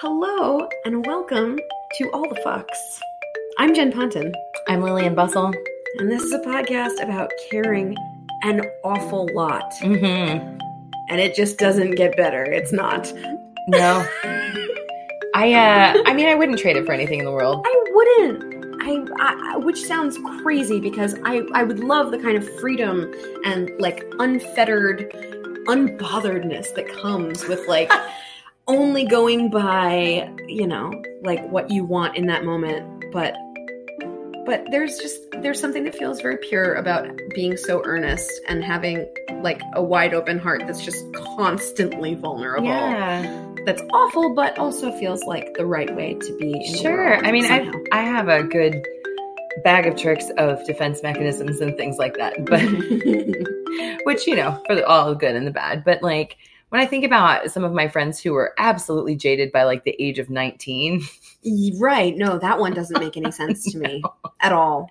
Hello and welcome to All the Fucks. I'm Jen Ponton, I'm Lillian Bustle. and this is a podcast about caring an awful lot. Mm-hmm. And it just doesn't get better. It's not. No, I. uh I mean, I wouldn't trade it for anything in the world. I wouldn't. I, I I- which sounds crazy because I I would love the kind of freedom and like unfettered unbotheredness that comes with like only going by, you know, like what you want in that moment, but but there's just there's something that feels very pure about being so earnest and having like a wide open heart that's just constantly vulnerable. Yeah, That's awful, but also feels like the right way to be. Sure. I mean, I. I have a good bag of tricks of defense mechanisms and things like that, but which you know, for the, all the good and the bad. But like when I think about some of my friends who were absolutely jaded by like the age of nineteen, right. No, that one doesn't make any sense to me at all.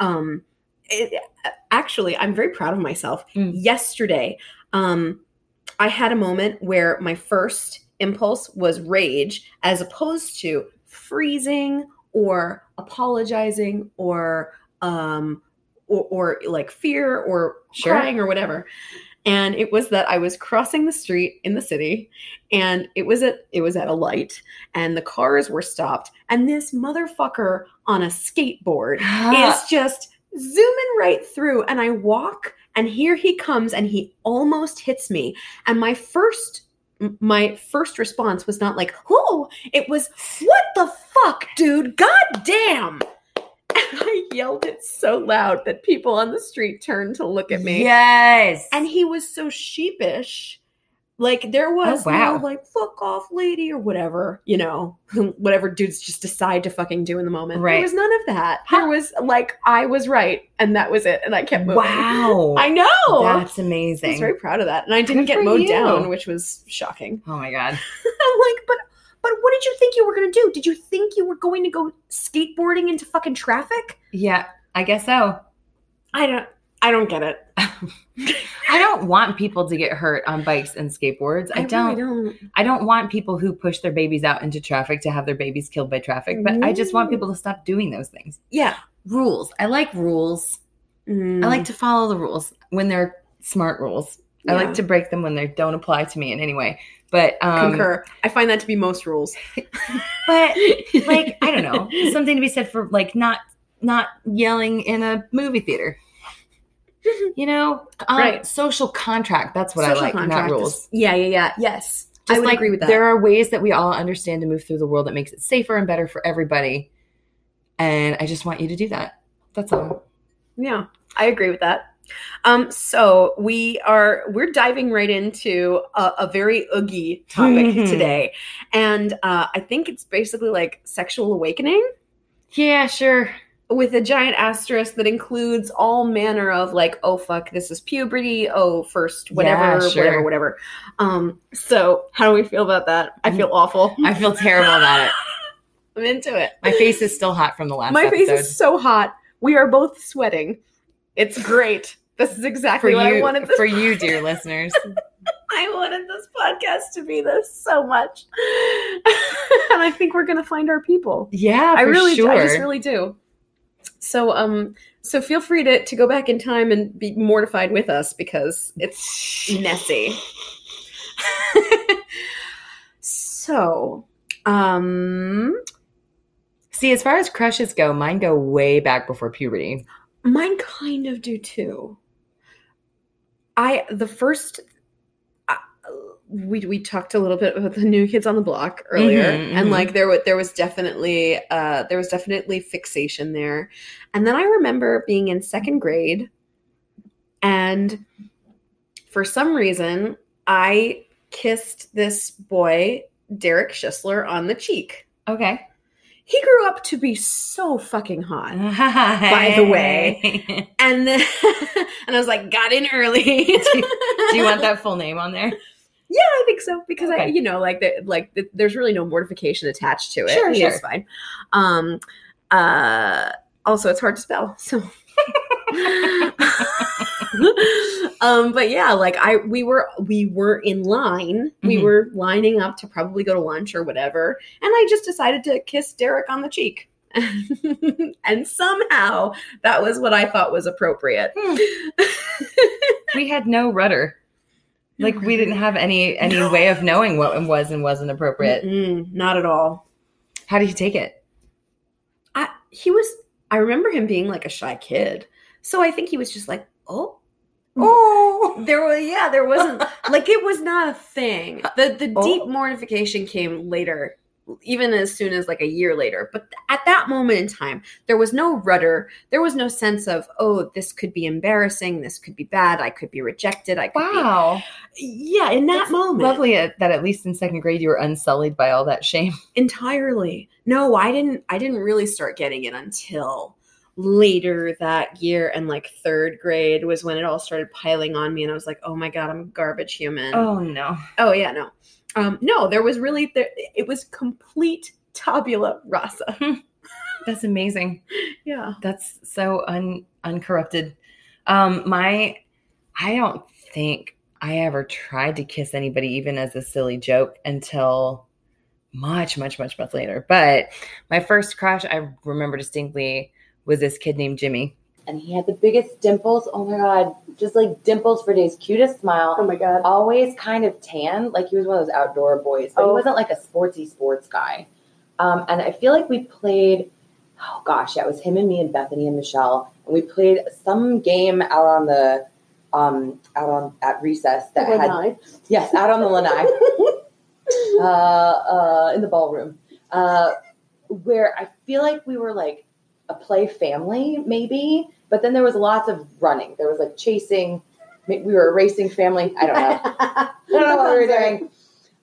Um, it, actually, I'm very proud of myself. Mm. Yesterday, um, I had a moment where my first impulse was rage, as opposed to freezing or apologizing or um, or, or like fear or Sure. crying or whatever. And it was that I was crossing the street in the city, and it was at it was at a light, and the cars were stopped, and this motherfucker on a skateboard is just zooming right through and i walk and here he comes and he almost hits me. And my first my first response was not like oh it was what the fuck dude? God damn. and i yelled it so loud that people on the street turned to look at me Yes, and he was so sheepish like there oh, was Oh, wow. no like fuck off lady or whatever you know whatever dudes just decide to fucking do in the moment there was none of that Huh. there was like i was right and that was it and i kept moving wow, i know that's amazing. i was very proud of that and i didn't Good get mowed you. down which was shocking oh my god. i'm like but but what did you think you were going to do did you think you were going to go skateboarding into fucking traffic Yeah, I guess so. i don't i don't get it I don't want people to get hurt on bikes and skateboards. I, don't, really don't I don't want people who push their babies out into traffic to have their babies killed by traffic, but I just want Mm. people to stop doing those things. yeah Rules. I like rules. Mm, I like to follow the rules when they're smart rules. I like to break them when they don't apply to me in any way. But um concur i find that to be most rules but like I don't know, something to be said for like not not yelling in a movie theater. You know, um, Right. Social contract. That's what Social I like, not contract is- rules. yeah, yeah, yeah. Yes. I would like agree with that. there are ways that we all understand to move through the world that makes it safer and better for everybody. And I just want you to do that. That's all. yeah, I agree with that. Um, so we are we're diving right into a, a very oogie topic today, and uh, I think it's basically like sexual awakening Yeah, sure. with a giant asterisk that includes all manner of like, oh fuck, this is puberty. Oh, first whatever, Yeah, whatever, whatever. Um, so how do we feel about that? I feel awful. I feel terrible about it. I'm into it. My face is still hot from the last My episode. face is so hot. We are both sweating. It's great. This is for exactly what I wanted. For you, dear listeners. I wanted this podcast to be this so much, and I think we're gonna find our people. Yeah, I for really, do. sure. I just really do. So, um, so feel free to to go back in time and be mortified with us because it's messy. so, um, See, as far as crushes go, mine go way back before puberty. Mine kind of do too. I the first uh, we we talked a little bit about the new kids on the block earlier, Mhm, and mhm. like there was there was definitely uh there was definitely fixation there, and then I remember being in second grade, and for some reason I kissed this boy Derek Schisler on the cheek. Okay. He grew up to be so fucking hot. By the way. And then, and I was like, got in early. do you want that full name on there? Yeah, I think so because I, you know, like, the, like the, there's really no mortification attached to it. Sure, It's sure. fine. Um, uh, also, it's hard to spell, so um, but yeah, like I we were we were in line. We Mhm. were lining up to probably go to lunch or whatever. And I just decided to kiss Derek on the cheek. and somehow that was what I thought was appropriate. we had no rudder. Like we didn't have any any No. way of knowing what was and wasn't appropriate. Mm-mm, not at all. How did you take it? I he was I remember him being like a shy kid. So I think he was just like, "Oh, Oh, there was yeah there wasn't like it was not a thing the the Oh. deep mortification came later even as soon as like a year later but at that moment in time there was no rudder there was no sense of oh this could be embarrassing this could be bad i could be rejected i could wow! be yeah in that That's moment Lovely that at least in second grade you were unsullied by all that shame. entirely no i didn't i didn't really start getting it until later that year and like third grade was when it all started piling on me and i was like oh my god i'm a garbage human Oh no! Oh yeah, no. Um no, there was really there it was complete tabula rasa. That's amazing. yeah. That's so un uncorrupted. Um, my, I don't think I ever tried to kiss anybody, even as a silly joke, until much, much, much, much later. But my first crush, I remember distinctly, was this kid named Jimmy. and he had the biggest dimples. Oh my god, just like dimples for days. Cutest smile. Oh my god. Always kind of tan, like he was one of those outdoor boys, but Oh. he wasn't like a sportsy sports guy. Um, and I feel like we played. Oh gosh, yeah, it was him and me and Bethany and Michelle, and we played some game out on the, um, out on at recess that had yes, out on the lanai, uh, uh, in the ballroom, uh, where I feel like we were like a play family, maybe. But then there was lots of running. There was like chasing. We were a racing family. I don't know. I don't know what we were doing.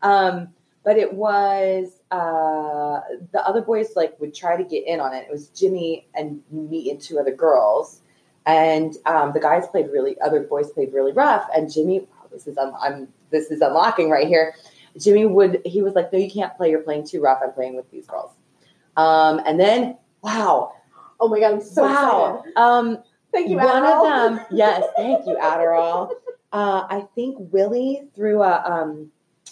Um, but it was uh, the other boys like would try to get in on it. It was Jimmy and me and two other girls, and um, the guys played really. Other boys played really rough, and Jimmy. Oh, this is un- I'm this is unlocking right here. Jimmy would he was like, no, you can't play. You're playing too rough. I'm playing with these girls. Um, and then wow, Oh my god, I'm so wow. Um, Thank you. one of them, yes, thank you, Adderall. Uh, I think Willie threw a um,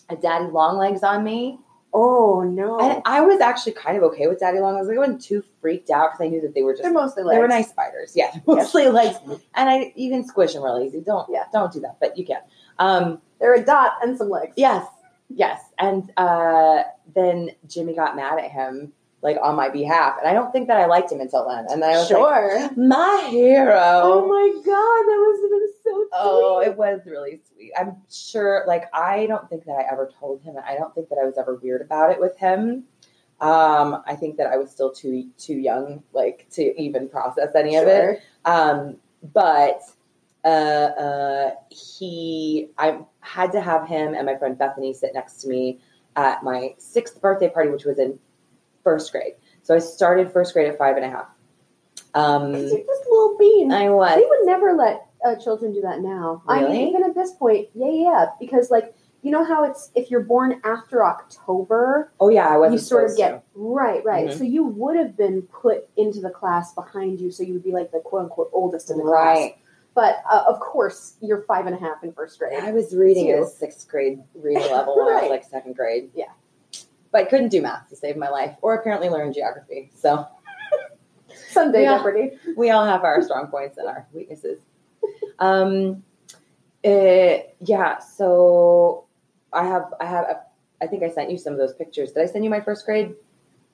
a daddy long legs on me, Oh no. and I was actually kind of okay with daddy long legs. I wasn't too freaked out because I knew that they were just they're mostly they were nice spiders. Yeah, mostly legs, and I even squish them real easy. Don't Yeah. don't do that, but you can. Um, They're a dot and some legs. yes, yes, and uh, then Jimmy got mad at him like on my behalf, and I don't think that I liked him until then. And then I was like, Sure. my hero. oh my god, that must have been so sweet. Oh, it was really sweet. I'm sure, like, I don't think that I ever told him. I don't think that I was ever weird about it with him. Um, I think that I was still too too young, like, to even process any of it. Um, but uh, uh, he, I had to have him and my friend Bethany sit next to me at my sixth birthday party, which was in first grade. So I started first grade at five and a half. Um, You're just a little bean. I was. They would never let uh, children do that now. I Really? mean, even at this point, yeah, yeah, because like you know how it's if you're born after October, Oh yeah, I was. you sort of get right, right. Mhm. So you would have been put into the class behind you, so you would be like the quote unquote oldest in the class. right. But uh, of course, you're five and a half in first grade. I was reading at a sixth grade reading level when I was like second grade. Yeah. But I couldn't do math to save my life, or apparently learn geography. So Sunday Yeah. Jeopardy. we all have our strong points and our weaknesses. Um, uh, yeah. So I have, I have, I think I sent you some of those pictures. Did I send you my first grade?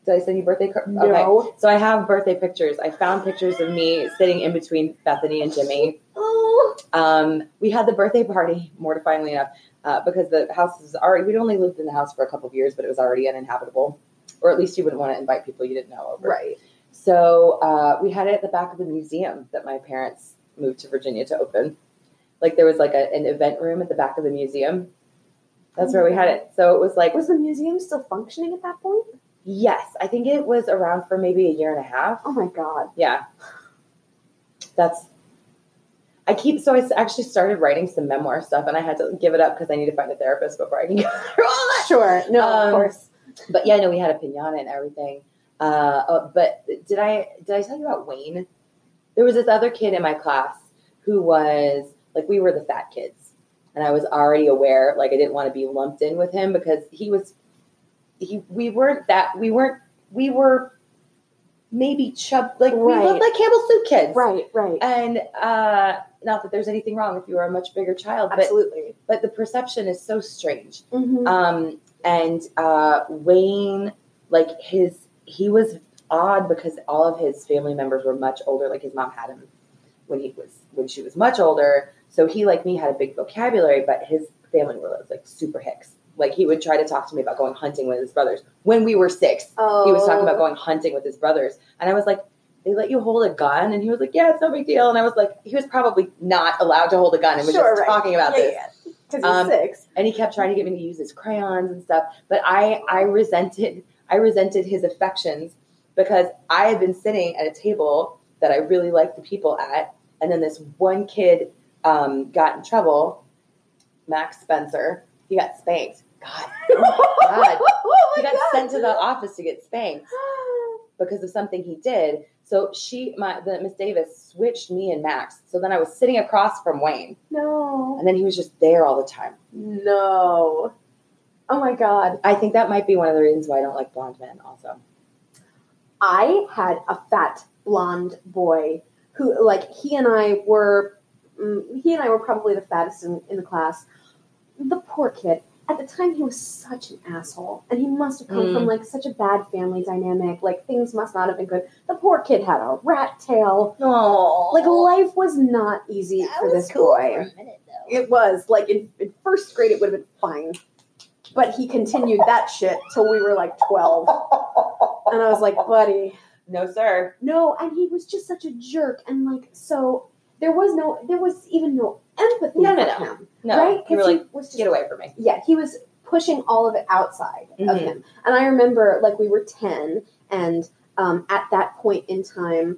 Did I send you birthday? Card? Okay. No. So I have birthday pictures. I found pictures of me sitting in between Bethany and Jimmy. Oh. Um, we had the birthday party, mortifyingly enough, uh, because the house was already, we'd only lived in the house for a couple of years, but it was already uninhabitable. Or at least you wouldn't want to invite people you didn't know over. Right. So uh, we had it at the back of the museum that my parents moved to Virginia to open. Like there was like a, an event room at the back of the museum. That's where we had it. So it was like, Was the museum still functioning at that point? yes, I think it was around for maybe a year and a half. Oh my god. Yeah. That's. I keep so I actually started writing some memoir stuff, and I had to give it up because I need to find a therapist before I can go through all that. Sure. No, Um, of course. But yeah, no, we had a pinata and everything. Uh, uh, but did I did I tell you about Wayne? There was this other kid in my class who was like we were the fat kids, and I was already aware. Like I didn't want to be lumped in with him because he was he. We weren't that. We weren't. We were maybe chub like we looked like Campbell soup kids, Right, right. And uh, not that there's anything wrong if you were a much bigger child, but Absolutely. but the perception is so strange. Mhm. Um, and uh, Wayne, like his, he was odd because all of his family members were much older. Like his mom had him when he was when she was much older. So he, like me, had a big vocabulary, but his family were like super hicks. Like he would try to talk to me about going hunting with his brothers when we were six. oh, He was talking about going hunting with his brothers, and I was like. They let you hold a gun, and he was like, "Yeah, it's no big deal." And I was like, he was probably not allowed to hold a gun, and was Sure, just right. talking about yeah, this yeah. Because Um, he's six. and he kept trying to get me to use his crayons and stuff but i i resented i resented his affections because i had been sitting at a table that i really liked the people at and then this one kid um, got in trouble max spencer he got spanked god God. oh he got God. sent to the office to get spanked because of something he did so she my the miss davis switched me and max so then i was sitting across from wayne No. and then he was just there all the time No. Oh my God. I think that might be one of the reasons why I don't like blonde men. Also, I had a fat blonde boy who, like, he and I were, mm, he and I were probably the fattest in, in the class. The poor kid. At the time, he was such an asshole, and he must have come Mm. from like such a bad family dynamic. Like things must not have been good. The poor kid had a rat tail. no, Like life was not easy for this boy. It was like in, in first grade, it would have been fine, but he continued that shit till we were like twelve, and I was like, buddy, no, sir. no, and he was just such a jerk, and like so there was no, there was even no empathy No, no, for no. him, No, right? you were like, was just, get away from me. yeah, he was pushing all of it outside of Mhm. him, and I remember like we were ten, and um, at that point in time,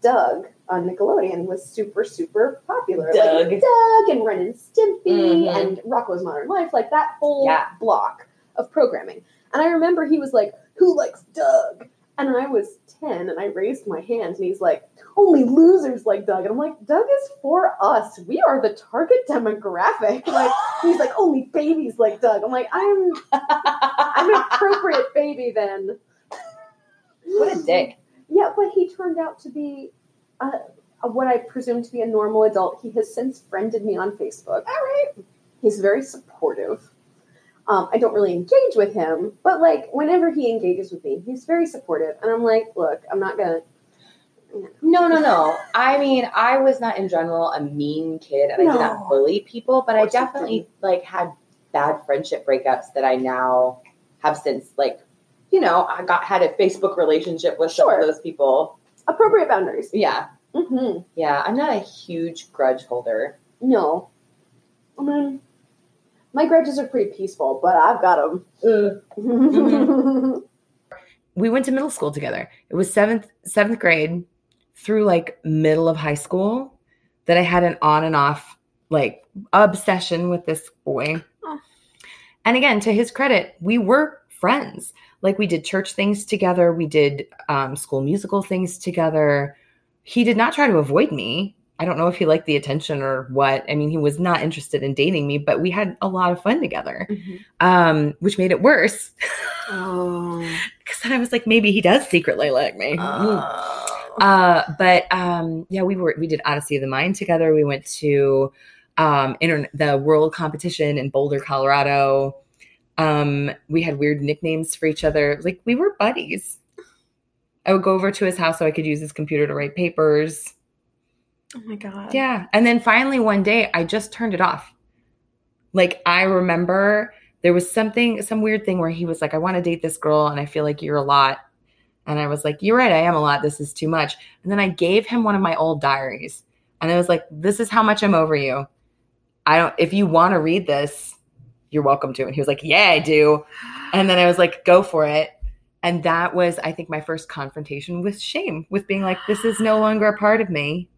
Doug on Nickelodeon was super super popular. Doug. like, Doug, and Ren and Stimpy, Mhm. and Rocko's Modern Life, like that whole Yeah. block of programming. And I remember he was like, "Who likes Doug?" And I was ten, and I raised my hand, and he's like, "Only losers like Doug." And I'm like, "Doug is for us. We are the target demographic." Like he's like, "Only babies like Doug." I'm like, "I'm I'm an appropriate baby then." what a dick. Yeah, but he turned out to be uh, a, what I presume to be a normal adult. He has since friended me on Facebook. All right. He's very supportive. Um, I don't really engage with him, but like whenever he engages with me, he's very supportive. And I'm like, look, I'm not gonna. No, no, no. I mean, I was not in general a mean kid, and I did not bully people, but I definitely like had bad friendship breakups that I now have since like, you know, I got had a Facebook relationship with some of those people. Appropriate boundaries. Yeah, hmm yeah. I'm not a huge grudge holder. No. I mean, my grudges are pretty peaceful, but I've got them. Mm. we went to middle school together. It was seventh seventh grade through like middle of high school that I had an on and off like obsession with this boy. Oh. And again, to his credit, we were friends. Like we did church things together, we did um, school musical things together. He did not try to avoid me. I don't know if he liked the attention or what. I mean, he was not interested in dating me, but we had a lot of fun together, um, which made it worse. Oh. Because then I was like, maybe he does secretly like me. Oh. Uh, but um, yeah, we were we did Odyssey of the Mind together. We went to um, internet the world competition in Boulder, Colorado. Um, we had weird nicknames for each other. Like we were buddies. I would go over to his house so I could use his computer to write papers. Oh my god. Yeah. And then finally one day I just turned it off. Like I remember there was something, some weird thing where he was like, I want to date this girl and I feel like you're a lot. And I was like, You're right, I am a lot. This is too much. And then I gave him one of my old diaries. And I was like, This is how much I'm over you. I don't if you want to read this, you're welcome to. And he was like, Yeah, I do. And then I was like, Go for it. And that was, I think, my first confrontation with shame, with being like, This is no longer a part of me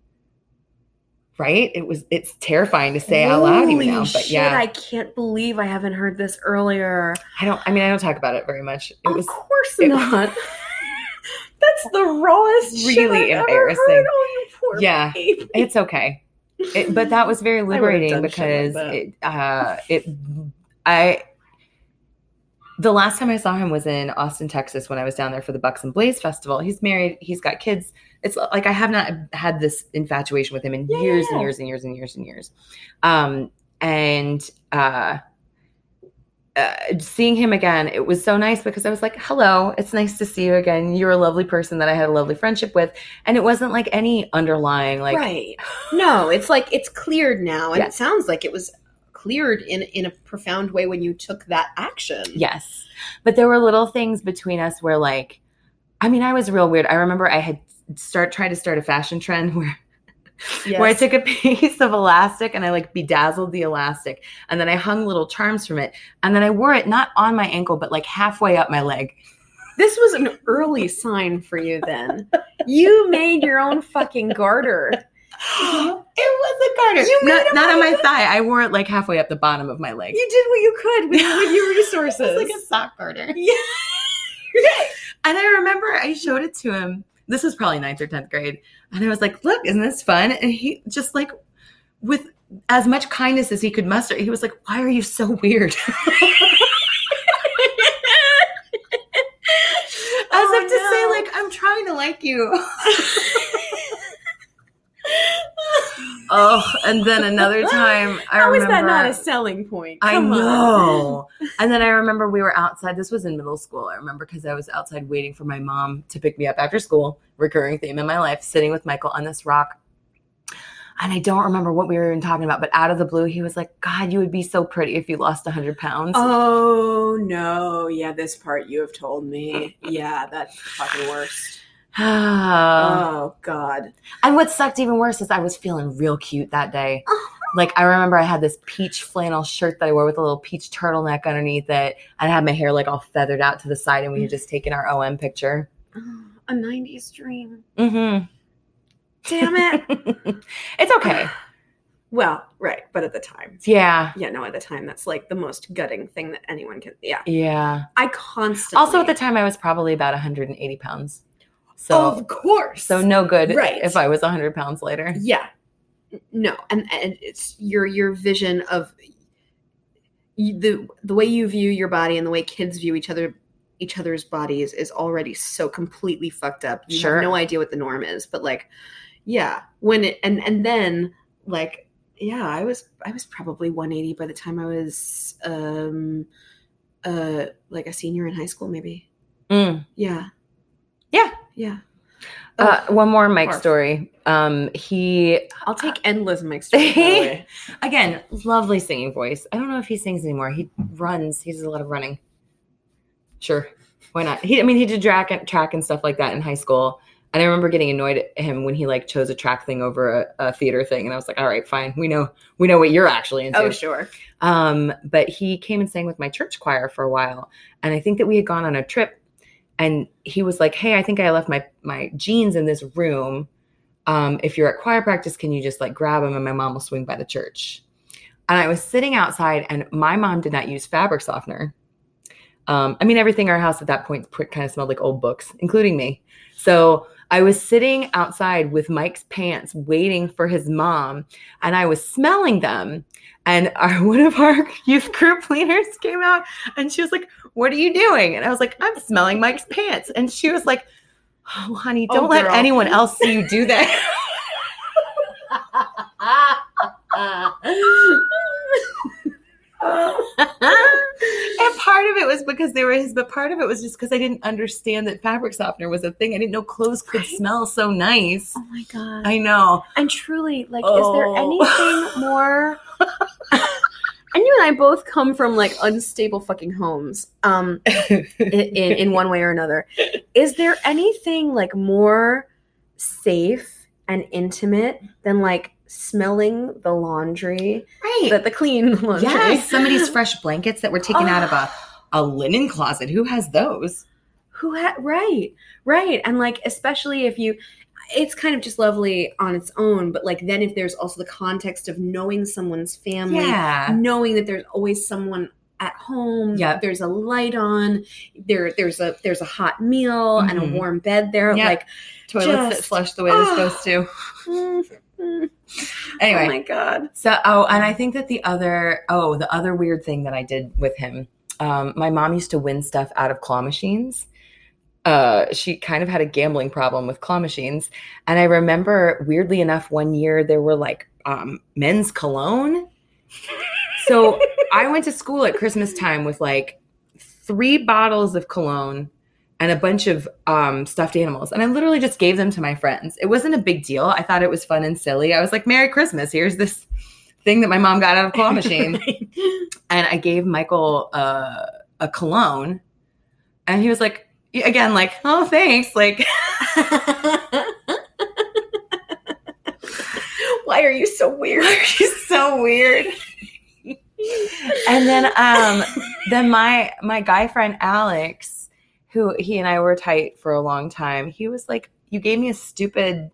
right? It was it's terrifying to say out loud even Holy now, but shit, yeah, I can't believe I haven't heard this earlier. I don't. I mean, I don't talk about it very much. It of was course it- not. That's the rawest shit Really embarrassing. heard. Oh, you poor Yeah. baby. it's okay. it, but that was very liberating because like it, uh, it, I, the last time I saw him was in Austin, Texas, when I was down there for the Bucks and Blaze Festival. He's married, he's got kids. It's like I have not had this infatuation with him in Yeah, years yeah. and years and years and years and years. Um, and uh, uh, seeing him again, it was so nice because I was like, "Hello, it's nice to see you again. You're a lovely person that I had a lovely friendship with." And it wasn't like any underlying like right. No, it's like it's cleared now, and Yeah. it sounds like it was cleared in in a profound way when you took that action. Yes. But there were little things between us where like I mean, I was real weird. I remember I had start trying to start a fashion trend where Yes. where I took a piece of elastic and I like bedazzled the elastic and then I hung little charms from it and then I wore it not on my ankle but like halfway up my leg. This was an early sign for you then. You made your own fucking garter. it was a garter. You not, not on my thigh. I wore it like halfway up the bottom of my leg. You did what you could with, with your resources. It was like a sock garter. Yeah. And I remember I showed it to him. This was probably ninth or 10th grade. And I was like, look, isn't this fun? And he just like, with as much kindness as he could muster, he was like, why are you so weird? As Oh, if to no. say, like, I'm trying to like you. oh, and then another time, I How is remember. that not a selling point? I Come on. know. and then I remember we were outside. This was in middle school. I remember because I was outside waiting for my mom to pick me up after school. Recurring theme in my life, sitting with Michael on this rock. And I don't remember what we were even talking about, but out of the blue, he was like, God, you would be so pretty if you lost 100 pounds. Oh no! Yeah, this part you have told me. Yeah, that's fucking worst. Oh god. and what sucked even worse is I was feeling real cute that day. Like, I remember I had this peach flannel shirt that I wore with a little peach turtleneck underneath it. And I had my hair like all feathered out to the side, and we had just taken our OM picture. Oh, a '90s dream. Mm-hmm. Damn it. it's okay. well, right, but at the time, Yeah. yeah, no, at the time, that's like the most gutting thing that anyone can. Yeah, Yeah. I constantly. Also, at the time, I was probably about 180 pounds. So, of course. so no good Right. if I was 100 pounds later. yeah no and, and it's your your vision of you, the the way you view your body and the way kids view each other each other's bodies is already so completely fucked up you Sure. have no idea what the norm is but like yeah when it and and then like yeah i was i was probably 180 by the time i was um uh like a senior in high school maybe Mm. yeah Yeah. Uh, one more Mike Barf. story. Um, he i'll take endless the way. again, lovely singing voice. I don't know if he sings anymore. He runs. He does a lot of running. Sure, why not? He, I mean, he did track and track and stuff like that in high school. And I remember getting annoyed at him when he like chose a track thing over a, a theater thing. And I was like, all right, fine. We know we know what you're actually into. oh sure Um, but he came and sang with my church choir for a while. And I think that we had gone on a trip and he was like, Hey, I think I left my my jeans in this room. Um, if you're at choir practice, can you just like grab them and my mom will swing by the church? And I was sitting outside and my mom did not use fabric softener. Um, I mean, everything in our house at that point kind of smelled like old books, including me. So I was sitting outside with Mike's pants waiting for his mom, and I was smelling them. And our one of our youth group leaders came out and she was like, What are you doing? And I was like, I'm smelling Mike's pants. And she was like, Oh, honey, Oh, don't let anyone else see you do that. and part of it was because they were his, but part of it was just because I didn't understand that fabric softener was a thing. I didn't know clothes could Right. smell so nice. Oh my god. I know. and truly, like, Oh. is there anything more And you and I both come from like unstable fucking homes. Um in, in, in one way or another. Is there anything like more safe and intimate than like smelling the laundry? right. The, the clean laundry. yes, somebody's fresh blankets that were taken out of a, a linen closet. Who has those? who had right right and like especially if you it's kind of just lovely on its own but like then if there's also the context of knowing someone's family Yeah. knowing that there's always someone at home Yep. there's a light on there there's a there's a hot meal and a Mhm. warm bed there Yep. like Toilets that flush the way they're Oh. supposed to. Anyway, Oh my god. So, oh, and I think that the other, oh, the other weird thing that I did with him, um, my mom used to win stuff out of claw machines. Uh, she kind of had a gambling problem with claw machines. And I remember, weirdly enough, one year there were like um, men's cologne. So I went to school at Christmas time with like three bottles of cologne and a bunch of um, stuffed animals. And I literally just gave them to my friends. It wasn't a big deal. I thought it was fun and silly. I was like, Merry Christmas. Here's this thing that my mom got out of a claw machine. and I gave Michael uh, a cologne. And he was like, again, like, oh, thanks. Like, Why are you so weird? she's so weird. and then um then my my guy friend Alex, who he and I were tight for a long time, he was like, You gave me a stupid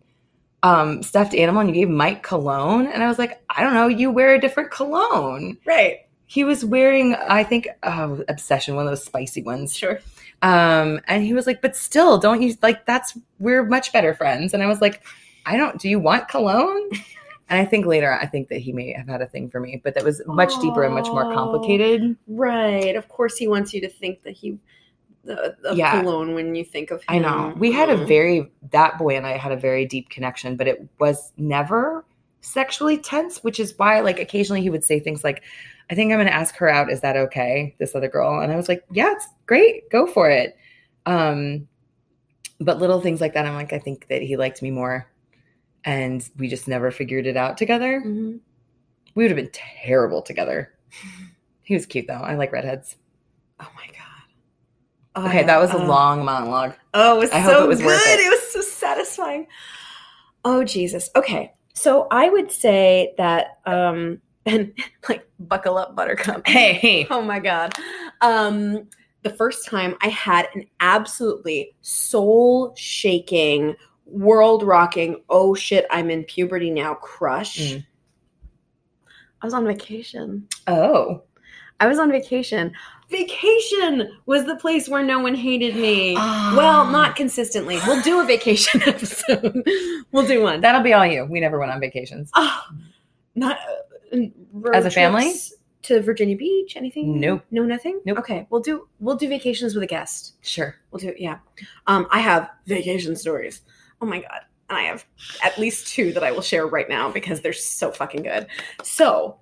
um stuffed animal and you gave Mike cologne. And I was like, I don't know, you wear a different cologne. right. He was wearing, I think, oh, obsession, one of those spicy ones. Sure. Um, and he was like, but still, don't you like that's we're much better friends. And I was like, I don't do you want cologne? And I think later I think that he may have had a thing for me, but that was much deeper and much more Oh. complicated. Right. Of course, he wants you to think that he, of Yeah. cologne when you think of him. I know. We had a Mm. very that boy and I had a very deep connection, but it was never sexually tense, which is why like occasionally he would say things like, I think I'm gonna ask her out. Is that okay? This other girl. And I was like, Yeah, it's great. Go for it. Um, but little things like that, I'm like, I think that he liked me more. And we just never figured it out together. Mhm. We would have been terrible together. He was cute though. I like redheads. Oh my god. Okay, I- that was a uh, long monologue. Oh, it was I so hope it was good. it. It was so satisfying. Oh Jesus. Okay. So I would say that um and like buckle up buttercup. Hey, Oh my god. Um the first time I had an absolutely soul shaking, world rocking, oh shit, I'm in puberty now crush. Mm. I was on vacation. oh, I was on vacation. Vacation was the place where no one hated me. Ah. Well, not consistently. We'll do a vacation episode. we'll do one. that'll be all you. We never went on vacations. Oh, not uh, As a family? to Virginia Beach. Anything? Nope. No, nothing. Nope. Okay, we'll do we'll do vacations with a guest. Sure. We'll do yeah. Um, I have vacation stories. Oh my god, and I have at least two that I will share right now because they're so fucking good. So,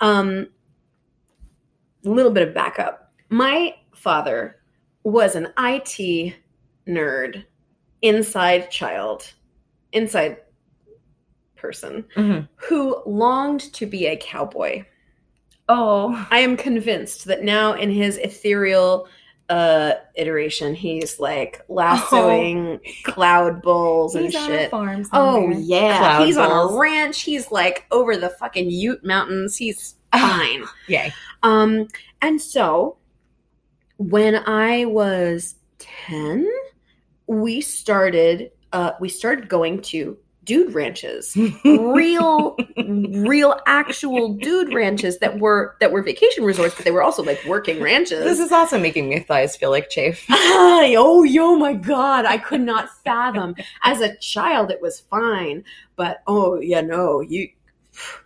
um, a little bit of backup. My father was an IT nerd, inside child, inside person Mhm. who longed to be a cowboy. Oh, I am convinced that now in his ethereal uh iteration, he's like lassoing cloud bulls and he's on a shit. farm. Oh yeah, Cloud he's on a ranch. He's like over the fucking Ute Mountains. He's fine. Yay. um, and so when I was ten, we started. Uh, we started going to dude ranches real real actual dude ranches that were that were vacation resorts but they were also like working ranches This is also making my thighs feel like chafe. Ay, oh yo my god i could not fathom as a child it was fine but oh yeah no you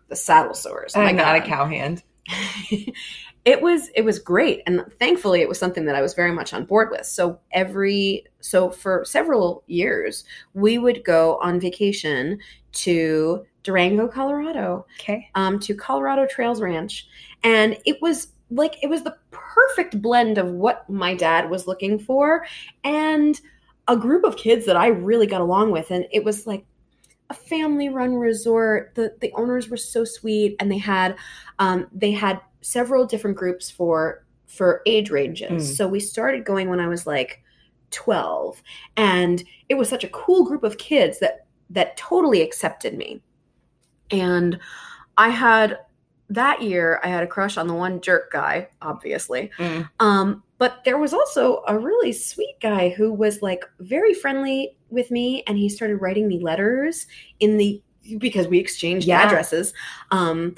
the saddle sores I'm not a cowhand. it was it was great. And thankfully it was something that i was very much on board with. So every so for several years we would go on vacation to durango colorado Okay. um, to colorado trails ranch. And it was like it was the perfect blend of what my dad was looking for and a group of kids that i really got along with. And it was like a family run resort the the owners were so sweet and they had um, they had several different groups for for age ranges Mm. so we started going when i was like 12 and it was such a cool group of kids that that totally accepted me and i had that year i had a crush on the one jerk guy obviously Mm. um, but there was also a really sweet guy who was like very friendly with me, and he started writing me letters in the because we exchanged Yeah. addresses. Um,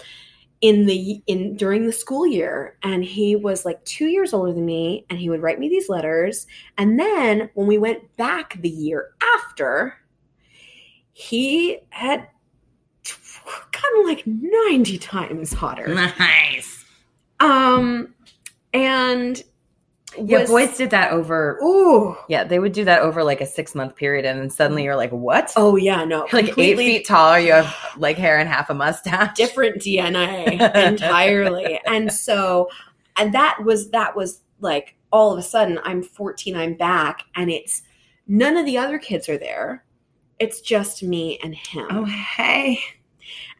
in the in during the school year and he was like 2 years older than me and he would write me these letters and then when we went back the year after he had kind of like 90 times hotter. Nice. Um, and Yeah, was- boys did that over. Ooh. Yeah, they would do that over like a six month period, and then suddenly you're like, "What? Oh yeah, no. You're like eight feet tall. You have like hair and half a mustache. different DNA entirely. and so and that was that was like all of a sudden I'm 14, I'm back, and it's none of the other kids are there. It's just me and him. Oh hey.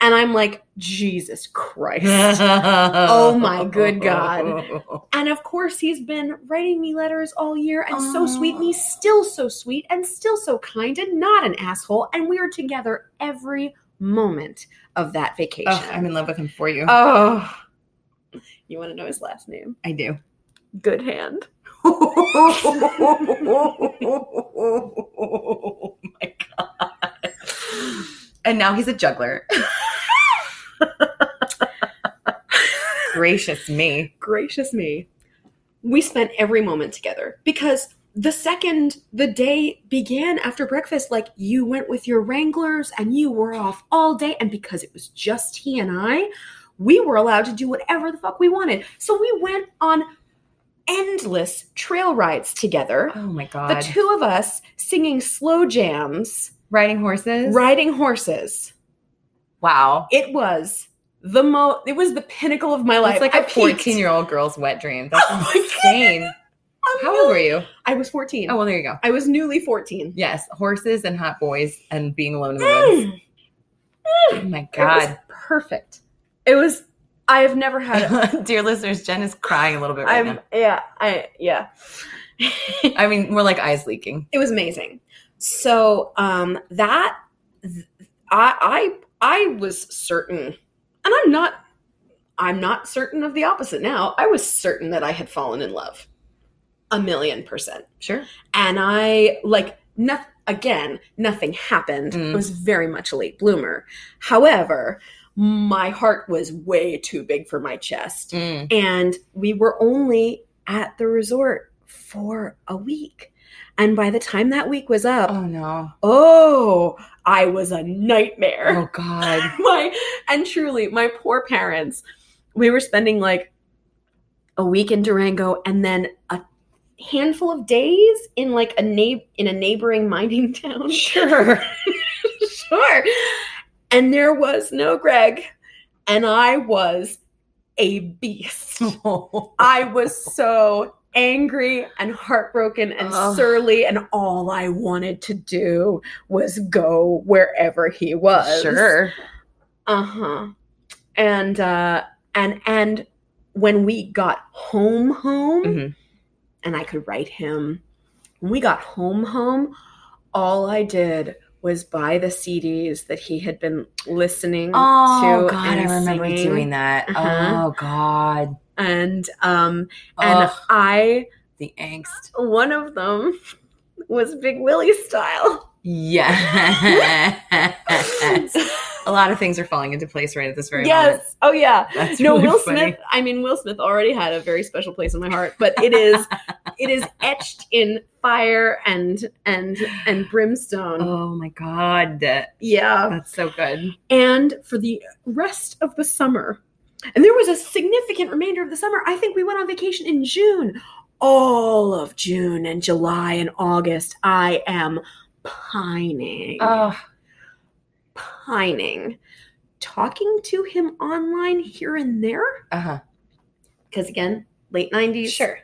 And I'm like, Jesus Christ. oh my good God. And of course, he's been writing me letters all year and so sweet. And he's still so sweet and still so kind and not an asshole. And we are together every moment of that vacation. Oh, I'm in love with him for you. Oh. You want to know his last name? I do. Good hand. oh my god. And now he's a juggler. Gracious me. Gracious me. We spent every moment together because the second the day began after breakfast, like you went with your Wranglers and you were off all day. And because it was just he and I, we were allowed to do whatever the fuck we wanted. So we went on endless trail rides together. Oh my God. The two of us singing slow jams, Riding horses? riding horses. Wow. It was the most, it was the pinnacle of my life. It's like I a peaked. 14 year old girl's wet dream. That's Oh insane. How old were you? I was 14. Oh, well, there you go. I was newly 14. Yes, horses and hot boys and being alone in the woods. Mm. Oh my It god. perfect. It was I have never had a, Dear listeners, Jen is crying a little bit right I'm now. yeah, I yeah. I mean, more like eyes leaking. it was amazing. So um that I I I was certain and I'm not I'm not certain of the opposite now. I was certain that I had fallen in love. A million percent. Sure. and I like nothing again, nothing happened. Mm. I was very much a late bloomer. However, my heart was way too big for my chest. Mm. And we were only at the resort for a week. And by the time that week was up, Oh no. oh, I was a nightmare Oh god. my and truly my poor parents we were spending like a week in durango and then a handful of days in like a na- in a neighboring mining town Sure. sure and there was no greg and i was a beast i was so angry and heartbroken and Ugh. surly and all i wanted to do was go wherever he was Sure. uh-huh and uh and and when we got home home Mhm. and i could write him when we got home home all i did was buy the cds that he had been listening Oh to Oh god, I remember singing. doing that. Uh-huh. Oh god. And um and i the angst. one of them was big willie style Yes. a lot of things are falling into place right at this very yes moment. Yes. Oh yeah That's no really will funny. smith i mean will smith already had a very special place in my heart but it is it is etched in fire and and and brimstone Oh my god. yeah That's so good. and for the rest of the summer and there was a significant remainder of the summer. I think we went on vacation in june. All of june and july and august i am pining. Oh, pining. Talking to him online here and there? Uh-huh. because again late 90s Sure.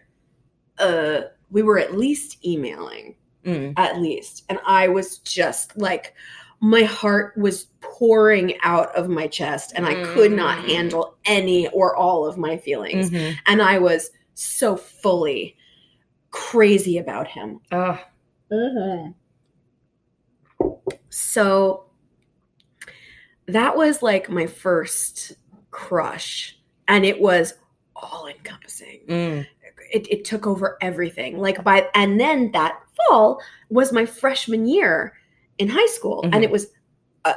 uh we were at least emailing. Mm. at least. And i was just like my heart was pouring out of my chest and i could not Mm. handle any or all of my feelings. Mhm. and i was so fully crazy about him. Oh, so that was like my first crush and it was all encompassing mm. it, it took over everything. Like by and then that fall was my freshman year in high school Mhm. and it was uh,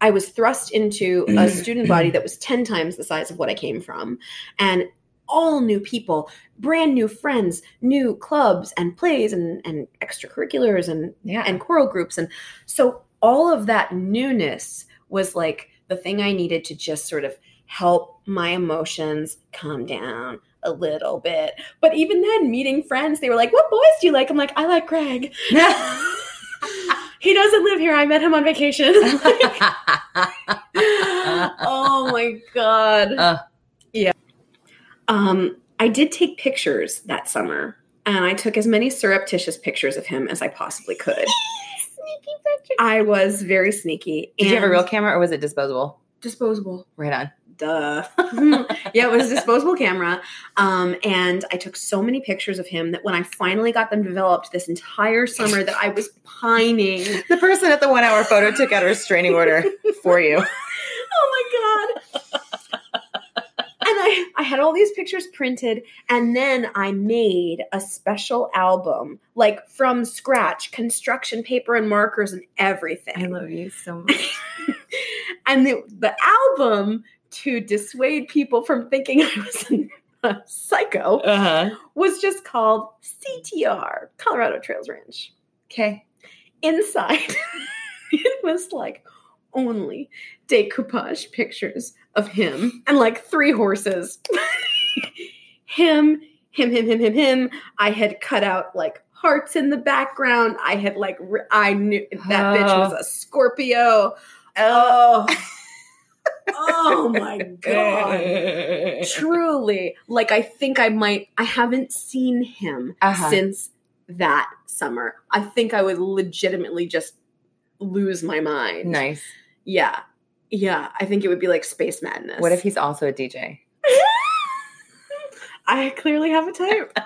i was thrust into a student body that was 10 times the size of what i came from and all new people brand new friends new clubs and plays and, and extracurriculars and Yeah. and choral groups and so all of that newness was like the thing I needed to just sort of help my emotions calm down a little bit. But even then, meeting friends, they were like, What boys do you like? I'm like, I like Greg. he doesn't live here. I met him on vacation. oh my God. Uh. yeah. Um, I did take pictures that summer, and I took as many surreptitious pictures of him as I possibly could. Sneaky picture. I was very sneaky. Did you have a real camera or was it disposable? disposable? Right on. Duh. yeah, it was a disposable camera. Um, and I took so many pictures of him that when I finally got them developed this entire summer that I was pining. The person at the one hour photo took out a restraining order for you. Oh my god. and I, I had all these pictures printed and then I made a special album, like from scratch, construction paper and markers and everything. I love you so much. and the, the album to dissuade people from thinking I was a psycho Uh huh. was just called CTR, Colorado Trails Ranch. Okay. Inside, it was like only decoupage pictures of him and like three horses. him, him, him, him, him, him. I had cut out like hearts in the background. I had like, ri- I knew that bitch was a Scorpio. Oh. Oh my god. Truly. Like I think I might I haven't seen him Uh-huh. since that summer. I think I would legitimately just lose my mind. Nice. Yeah. Yeah. I think it would be like space madness. What if he's also a DJ? I clearly have a type.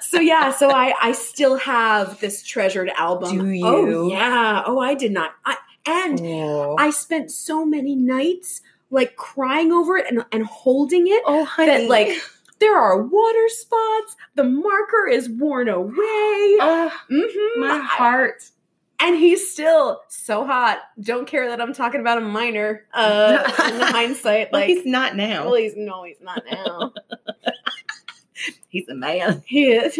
so yeah, so I I still have this treasured album. Do Oh you? yeah. Oh, I did not. I and oh, I spent so many nights like crying over it and, and holding it oh, honey. that like there are water spots. The marker is worn away. oh, Mhm. my heart. And he's still so hot. Don't care that I'm talking about a minor. Uh, in hindsight, Well, like he's not now. well, he's no, he's not now. He's a man. he is.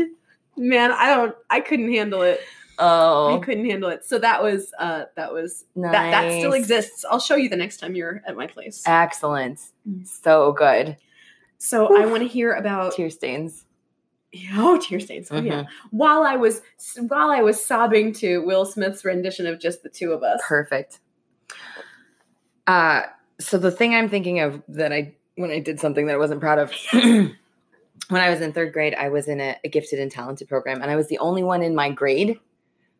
Man, I don't. I couldn't handle it. Oh, I couldn't handle it. So that was. Uh, that was. That that still exists. I'll show you the next time you're at my place. excellent. Mm. So good. So I want to hear about. Tear stains. Oh, tear stains. Oh, yeah. While I was while I was sobbing to Will Smith's rendition of just the two of us. Perfect. Uh so the thing I'm thinking of that I when I did something that I wasn't proud of when I was in third grade, I was in a, a gifted and talented program, and I was the only one in my grade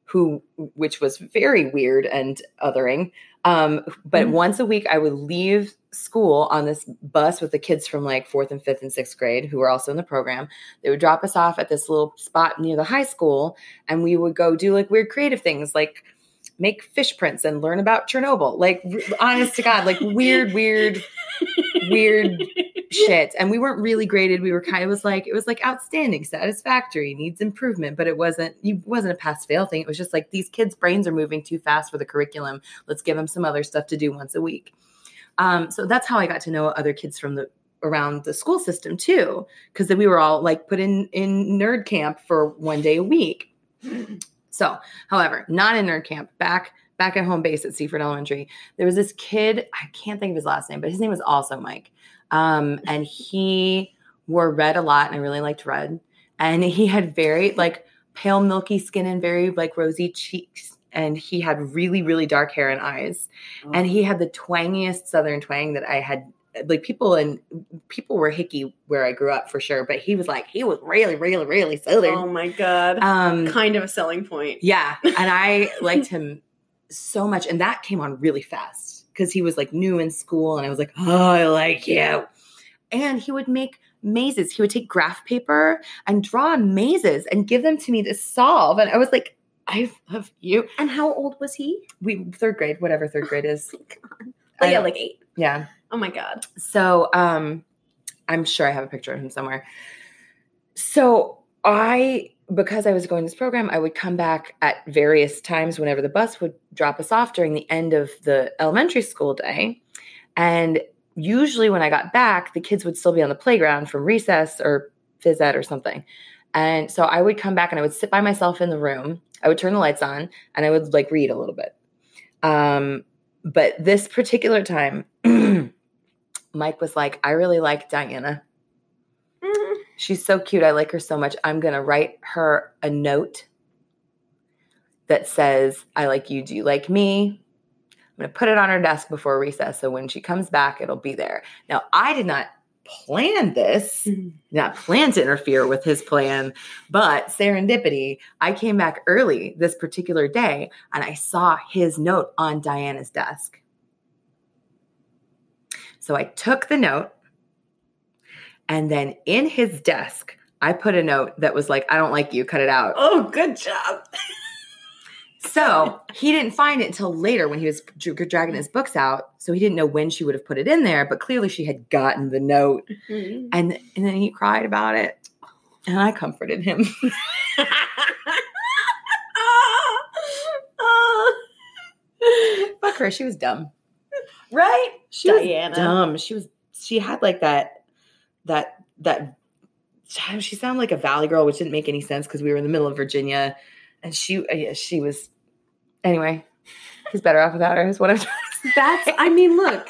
who, which was very weird and othering. Um, but Mhm. once a week, I would leave school on this bus with the kids from like fourth and fifth and sixth grade who were also in the program. They would drop us off at this little spot near the high school, and we would go do like weird creative things, like make fish prints and learn about Chernobyl. Like, honest to God, like weird, weird, weird shit. And we weren't really graded. We were kind of was like it was like outstanding, satisfactory, needs improvement, but it wasn't. You wasn't a pass fail thing. It was just like these kids' brains are moving too fast for the curriculum. Let's give them some other stuff to do once a week. Um, so that's how I got to know other kids from the around the school system too, because then we were all like put in in nerd camp for one day a week. So, however, not in nerd camp, back back at home base at Seaford Elementary, there was this kid. I can't think of his last name, but his name was also Mike. Um, and he wore red a lot, and I really liked red. And he had very like pale, milky skin and very like rosy cheeks. And he had really, really dark hair and eyes. And he had the twangiest southern twang that I had. Like people and people were hicky where I grew up for sure, but he was like he was really, really, really southern. Oh my god. Um, kind of a selling point. yeah, and I liked him so much, and that came on really fast because he was like new in school, and I was like, oh, I like you. And he would make mazes. He would take graph paper and draw mazes and give them to me to solve, and I was like, I love you. And how old was he? We third grade, whatever third grade is. Oh yeah, like eight. Yeah. Oh my god. So um I'm sure I have a picture of him somewhere. So I because I was going to this program, I would come back at various times whenever the bus would drop us off during the end of the elementary school day. And usually when I got back, the kids would still be on the playground from recess or phys ed or something. And so I would come back and I would sit by myself in the room. I would turn the lights on and I would like read a little bit. Um, but this particular time, Mike was like, I really like Diana. She's so cute. I like her so much. I'm going to write her a note that says, I like you. Do you like me? I'm going to put it on her desk before recess. So when she comes back, it'll be there. Now, I did not plan this, mm-hmm. not plan to interfere with his plan, but serendipity. I came back early this particular day and I saw his note on Diana's desk. So I took the note and then in his desk, I put a note that was like, I don't like you, cut it out. Oh, good job. So he didn't find it until later when he was dragging his books out. So he didn't know when she would have put it in there, but clearly she had gotten the note. Mm. And, and then he cried about it. And I comforted him. Fuck her. She was dumb. right? She Diana. was dumb. She was, she had like that, that, that, she sounded like a valley girl, which didn't make any sense because we were in the middle of Virginia. And she, uh, yeah, she was, anyway, he's better off without her, is what I'm trying to say. That's, I mean, look,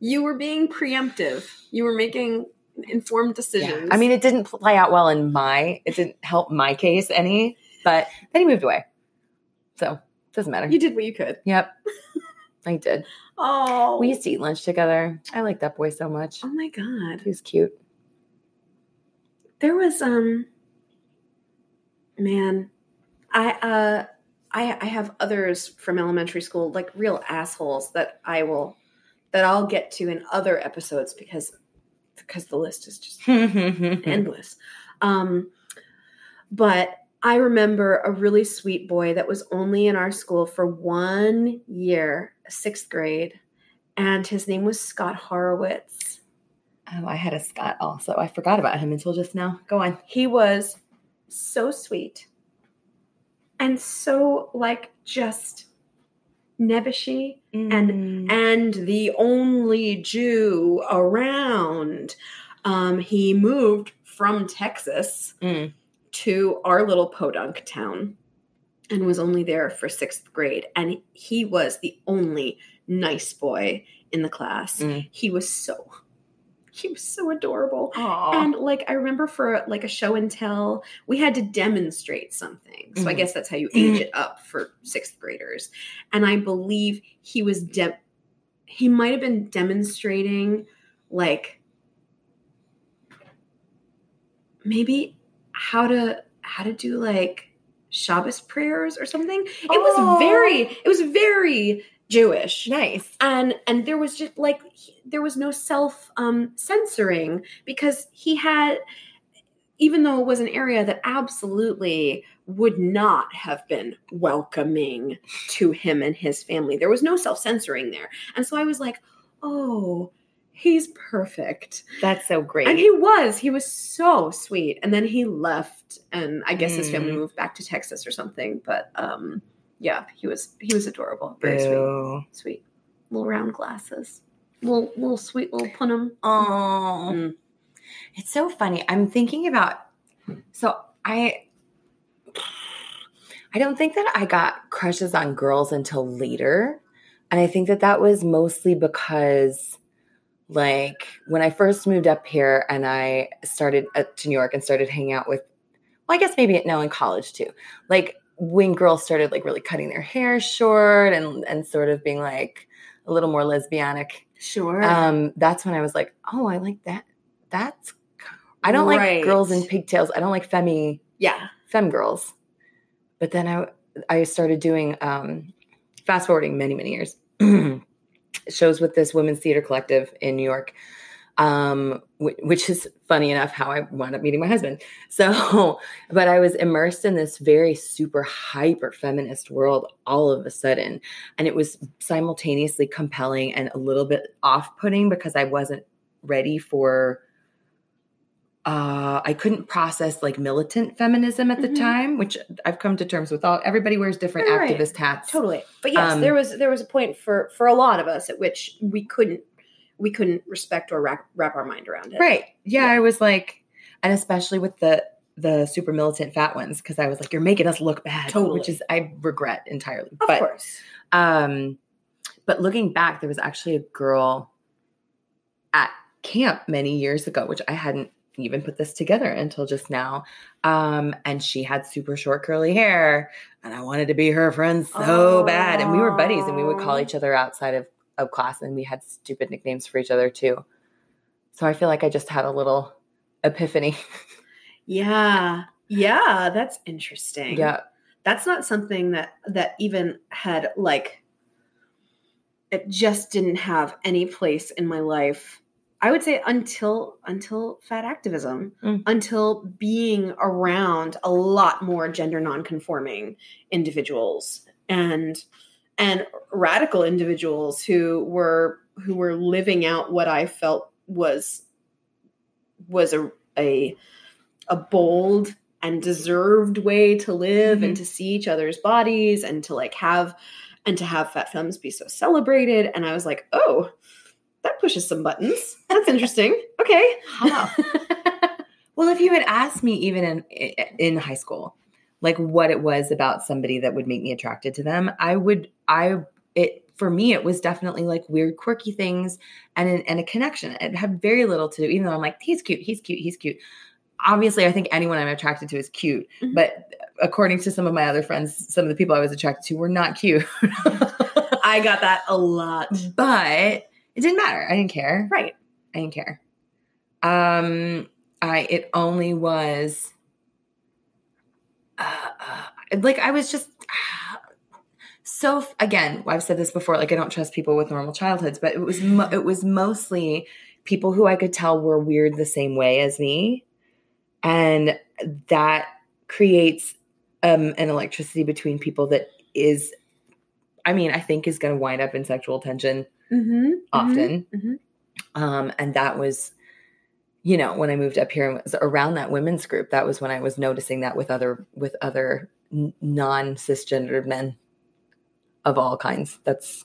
you were being preemptive. You were making informed decisions. Yeah. I mean, it didn't play out well in my, it didn't help my case any, but then he moved away. So it doesn't matter. you did what you could. Yep. I did. Oh, We used to eat lunch together. I liked that boy so much. oh my god, He was cute. there was um, man, I uh, I I have others from elementary school, like real assholes that I will, that I'll get to in other episodes because because the list is just endless. Um, but I remember a really sweet boy that was only in our school for one year, sixth grade, and his name was Scott Horowitz. Oh, I had a Scott also. I forgot about him until just now. Go on. He was so sweet and so like just nebbishy And and the only Jew around. Um, he moved from Texas Mm. To our little podunk town and was only there for sixth grade. And he was the only nice boy in the class. Mm. He was so, he was so adorable. Aw. And like I remember for like a show and tell, we had to demonstrate something. So I Mhm. guess that's how you age it up for sixth graders. And I believe he was de- he might have been demonstrating like maybe how to how to do like Shabbos prayers or something. It Aw. was very it was very Jewish nice. and and there was just like he- there was no self um censoring because he had even though it was an area that absolutely would not have been welcoming to him and his family there was no self censoring there and so i was like oh he's perfect That's so great. and he was he was so sweet and then he left and i guess his family Mm. moved back to texas or something but um yeah he was he was adorable very sweet sweet little round glasses little little sweet little punim Oh, Mm. it's so funny. I'm thinking about so I I don't think that I got crushes on girls until later. And I think that that was mostly because like when I first moved up here and I started uh, to New York and started hanging out with well, I guess maybe now in college too. Like when girls started like really cutting their hair short and and sort of being like a little more lesbianic sure. um that's when i was like oh i like that. That's i don't like girls in pigtails. I don't like femi yeah. fem girls. But then i i started doing um fast forwarding many many years shows with this women's theater collective in new york um wh- which is funny enough how i wound up meeting my husband. So but i was immersed in this very super hyper feminist world all of a sudden. And it was simultaneously compelling and a little bit off-putting because i wasn't ready for uh, I couldn't process like militant feminism at the Mhm. time, which I've come to terms with. All everybody wears different Right. activist hats. totally but yes Um, there was there was a point for for a lot of us at which we couldn't we couldn't respect or wrap, wrap our mind around it Right. Yeah, Yeah. I was like, and especially with the the super militant fat ones, because I was like, you're making us look bad. Totally. Which is I regret entirely. of but course um but looking back, there was actually a girl at camp many years ago, which I hadn't even put this together until just now. Um, and she had super short curly hair, and I wanted to be her friend so bad. And we were buddies, and we would call each other outside of, of class, and we had stupid nicknames for each other too. So I feel like I just had a little epiphany. Yeah. Yeah, that's interesting. yeah. That's not something that that even had like it just didn't have any place in my life. I would say until until fat activism, Mm. until being around a lot more gender nonconforming individuals and and radical individuals who were who were living out what I felt was was a a a bold and deserved way to live and Mhm. to see each other's bodies and to like have and to have fat femmes be so celebrated and i was like oh that pushes some buttons that's interesting okay How? well, if you had asked me even in in high school, like what it was about somebody that would make me attracted to them, I would I it for me it was definitely like weird quirky things and an, and a connection. It had very little to do even though I'm like he's cute, he's cute, he's cute. Obviously, I think anyone I'm attracted to is cute, Mhm. but according to some of my other friends, some of the people I was attracted to were not cute. i got that a lot but it didn't matter. I didn't care. right I didn't care. Um, I it only was uh, uh, like I was just so again. I've said this before. Like I don't trust people with normal childhoods, but it was mo- it was mostly people who I could tell were weird the same way as me, and that creates um, an electricity between people that is. I mean, I think is going to wind up in sexual tension mm-hmm. often. mhm. Um, and that was, you know, when I moved up here and was around that women's group, that was when I was noticing that with other with other non cisgendered men of all kinds. That's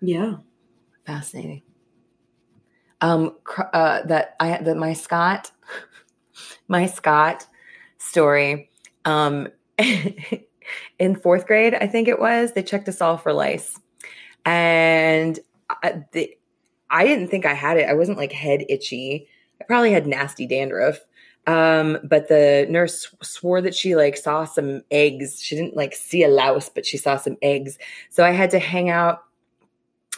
yeah fascinating. Um, uh, that I that my Scott, my Scott story. Um, in fourth grade, I think it was, they checked us all for lice, and I, the, I didn't think I had it. I wasn't like head itchy. I probably had nasty dandruff. Um, but the nurse swore that she like saw some eggs. She didn't like see a louse, but she saw some eggs. So I had to hang out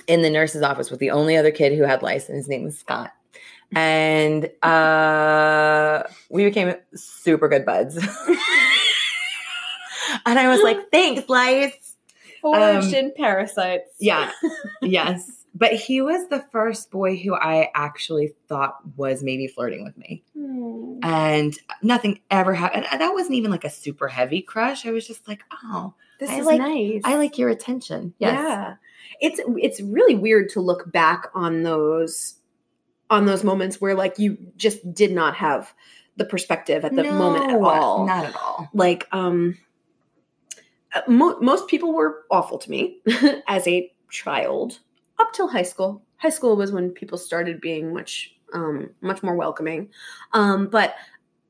in the nurse's office with the only other kid who had lice, and his name was Scott. And uh, we became super good buds. and I was like, thanks, lice. Forged Um, in parasites Yeah. yes. But he was the first boy who I actually thought was maybe flirting with me. Hmm. And nothing ever happened. And that wasn't even like a super heavy crush. I was just like, oh, this I is like- nice I like your attention. Yes. Yeah. It's it's really weird to look back on those on those moments where like you just did not have the perspective at the moment at all. Not at all. Like um mo- most people were awful to me as a child up till high school. High school was when people started being much um much more welcoming. Um but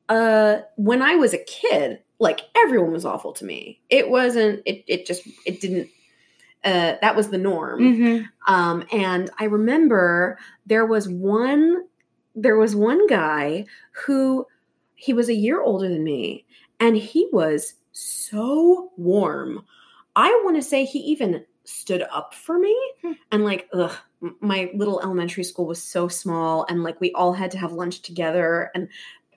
uh when I was a kid, like everyone was awful to me. It wasn't it it just it didn't uh that was the norm. Mm-hmm. Um, and I remember there was one there was one guy who he was a year older than me, and he was so warm. I want to say he even stood up for me, Hmm. and like, ugh, my little elementary school was so small, and like we all had to have lunch together, and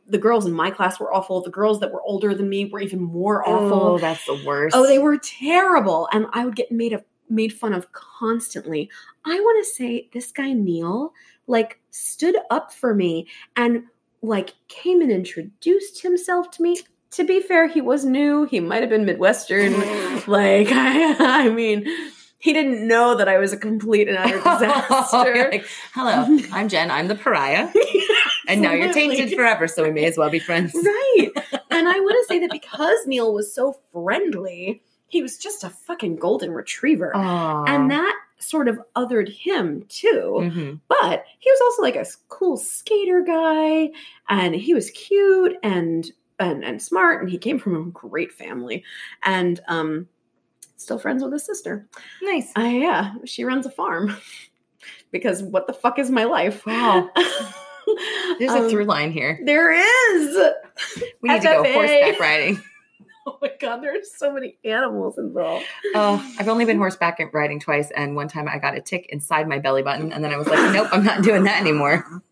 the girls in my class were awful. The girls that were older than me were even more awful. Oh, that's the worst. Oh, they were terrible, and I would get made of made fun of constantly. I want to say this guy Neil like stood up for me and like came and introduced himself to me. To be fair, he was new. He might have been Midwestern. like I, I mean, he didn't know that I was a complete and utter disaster. Like, Hello, I'm Jen. I'm the pariah. And now you're tainted forever, so we may as well be friends. Right. and I want to say that because Neil was so friendly, he was just a fucking golden retriever. Aww. And that sort of othered him too. Mhm. But he was also like a cool skater guy and he was cute and and and smart and he came from a great family. And um Still friends with his sister. Nice. Uh, yeah, she runs a farm. because what the fuck is my life? Wow. There's a Um, through line here. There is. We need to go horseback riding. Oh my god, there's so many animals involved. Oh, I've only been horseback riding twice, and one time I got a tick inside my belly button, and then I was like, nope, I'm not doing that anymore.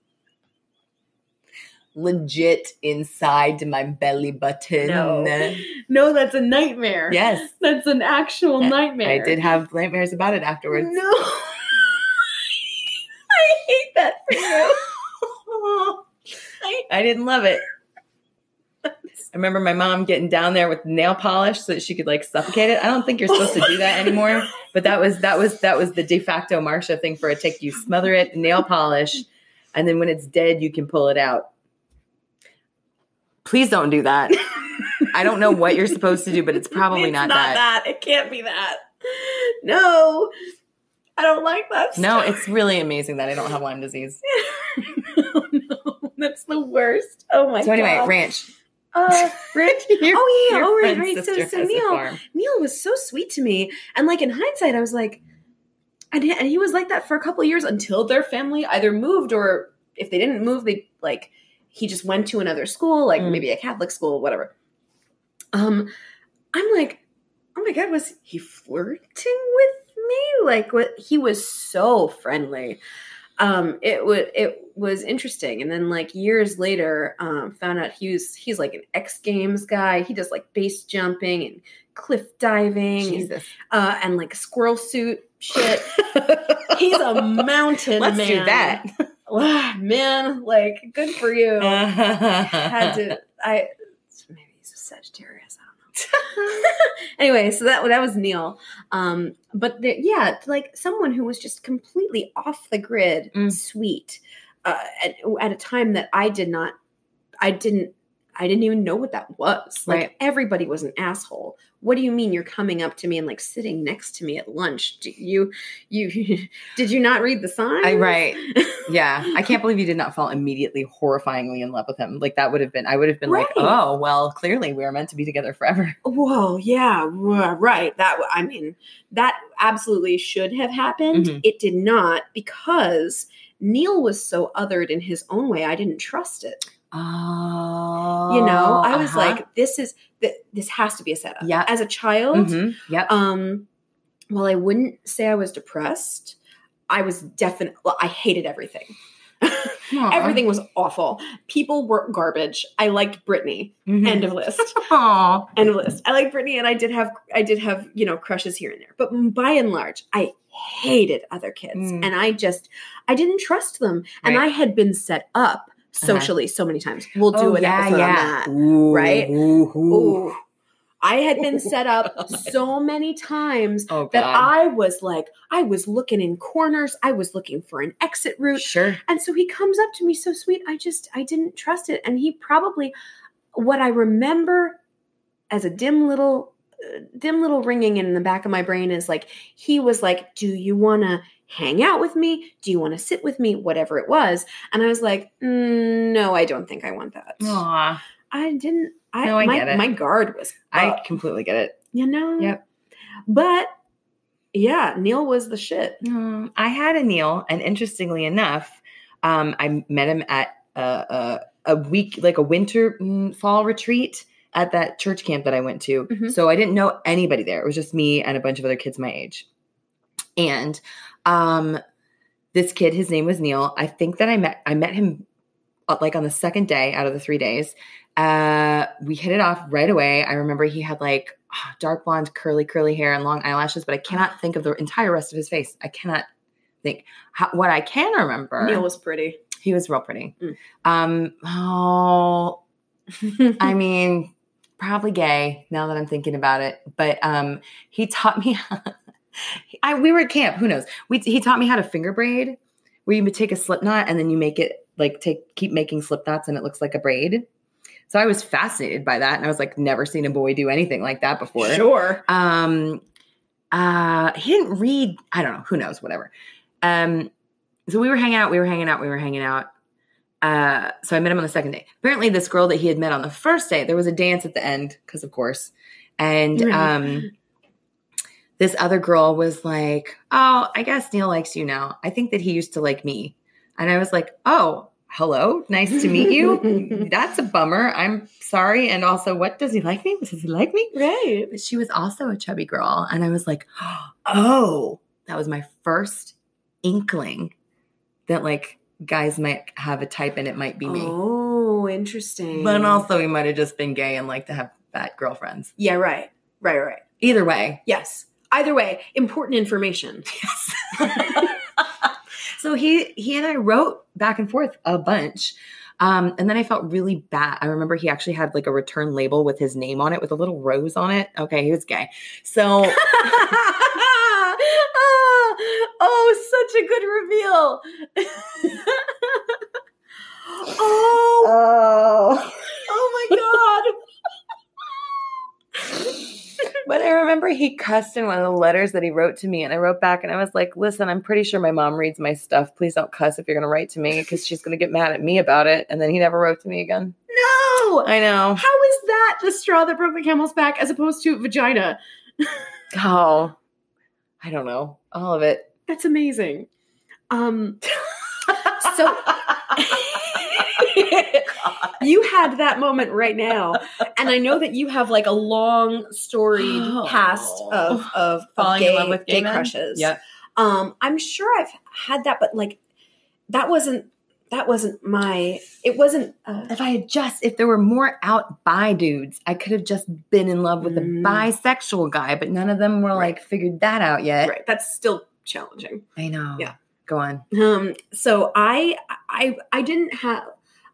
Legit inside my belly button. No. No, that's a nightmare. Yes, That's an actual Yeah, nightmare. I did have nightmares about it afterwards. No. I hate that for you. I, I didn't love it. I remember my mom getting down there with nail polish so that she could like suffocate it. I don't think you're supposed to do that anymore, but that was that was that was the de facto Marsha thing for a tick. You smother it, nail polish, and then when it's dead, you can pull it out. Please don't do that. I don't know what you're supposed to do, but it's probably not that. It's not, that. It can't be that. No. I don't like that. Stuff. No, it's really amazing that I don't have Lyme disease. no, no, that's the worst. Oh my God. So anyway, god. ranch. Uh, Rich. Your- oh yeah. Oh right, right. So, so Neil. Neil was so sweet to me, and like in hindsight, I was like, and he, and he was like that for a couple of years until their family either moved or if they didn't move, they like he just went to another school, like Mm. maybe a Catholic school, whatever. Um, I'm like, oh my god, was he flirting with me? Like, what? He was so friendly. Um, it would it was interesting, and then like years later, um, found out he was he's like an X Games guy. He does like base jumping and cliff diving, and, uh, and like squirrel suit shit. He's a mountain Let's man. do that. Wow, man, like good for you. Had to I maybe he's a Sagittarius. I don't know. anyway, so that that was Neil. Um, but the, yeah, like someone who was just completely off the grid, Mm. sweet, uh, at, at a time that I did not, I didn't, I didn't even know what that was. Like Right. everybody was an asshole. What do you mean you're coming up to me and like sitting next to me at lunch? Do you, you, did you not read the sign? I right. Yeah. I can't believe you did not fall immediately horrifyingly in love with him. Like that would have been I would have been like, "Oh, well, clearly we are meant to be together forever." Whoa, yeah, right. That I mean, that absolutely should have happened. Mhm. It did not because Neil was so othered in his own way. I didn't trust it. Oh. You know, I was uh-huh. like, this is this has to be a setup. Yeah. As a child, Mhm. Yep. um, well, I wouldn't say I was depressed. I was definitely. Well, I hated everything. Everything was awful. People were garbage. I liked Britney. Mhm. End of list. Aw. end of list. I like Britney, and I did have I did have you know crushes here and there, but by and large, I hated other kids, Mm. and I just I didn't trust them, and I had been set up socially so many times. We'll do Oh, an yeah, episode yeah. on that. Ooh, right? ooh, ooh. Ooh. I had been set up so many times Oh that. I was like, I was looking in corners, I was looking for an exit route, Sure. and so he comes up to me so sweet. I just, I didn't trust it. And he probably, what I remember as a dim little, uh, dim little ringing in the back of my brain is like, he was like, Do you want to hang out with me? Do you want to sit with me? Whatever it was. And I was like, "Mm, No, I don't think I want that. Aw. I didn't, I, No, I my, get it. my guard was I completely get it. you know? Yep. But yeah, Neil was the shit. Mm, I had a Neil, and interestingly enough, um, I met him at a, a, a week, like a winter mm, fall retreat at that church camp that I went to. Mhm. So I didn't know anybody there. It was just me and a bunch of other kids my age. And um, this kid, his name was Neil. I think that I met I met him uh, like on the second day out of the three days. Uh, we hit it off right away. I remember he had like ah, dark blonde, curly, curly hair and long eyelashes, but I cannot think of the entire rest of his face. I cannot think. How, what I can remember, Neil was pretty. he was real pretty. Mm. Um, oh, I mean, probably gay now that I'm thinking about it. But um, he taught me. I we were at camp. Who knows? We he taught me how to finger braid, where you would take a slip knot and then you make it like take keep making slip knots and it looks like a braid. So I was fascinated by that, and I was like, never seen a boy do anything like that before. sure. Um, uh, he didn't read. I don't know. Who knows? Whatever. Um, so we were hanging out. We were hanging out. We were hanging out. Uh, so I met him on the second day. Apparently, this girl that he had met on the first day, there was a dance at the end because, of course, and Right. um, this other girl was like, "Oh, I guess Neil likes you now. I think that he used to like me." And I was like, "Oh, hello, nice to meet you. That's a bummer. I'm sorry. And also, what does he like me? Does he like me?" Right. But she was also a chubby girl, and I was like, "Oh, that was my first inkling that like guys might have a type, and it might be me." Oh, interesting. But also, he might have just been gay and like to have fat girlfriends. yeah, right. Right, right. Either way, Yes. Either way, important information. Yes. so he he and I wrote back and forth a bunch. Um, and then I felt really bad. I remember he actually had like a return label with his name on it with a little rose on it. Okay, he was gay. So oh, oh, such a good reveal. oh, Oh. oh my god. But I remember he cussed in one of the letters that he wrote to me, and I wrote back and I was like, "Listen, I'm pretty sure my mom reads my stuff. Please don't cuss if you're going to write to me because she's going to get mad at me about it." And then he never wrote to me again. No. I know. How is that the straw that broke the camel's back as opposed to vagina? Oh, I don't know. All of it. That's amazing. Um so you had that moment right now and i know that you have like a long storied past of of, of Falling gay, in love with gay gay crushes Yeah. um i'm sure i've had that but like that wasn't that wasn't my it wasn't uh, If I had just, if there were more out bi dudes, I could have just been in love with a Mm. bisexual guy, but none of them were Right. like figured that out yet. right that's still challenging I know. Yeah. Go on. Um, so I, I, I didn't have.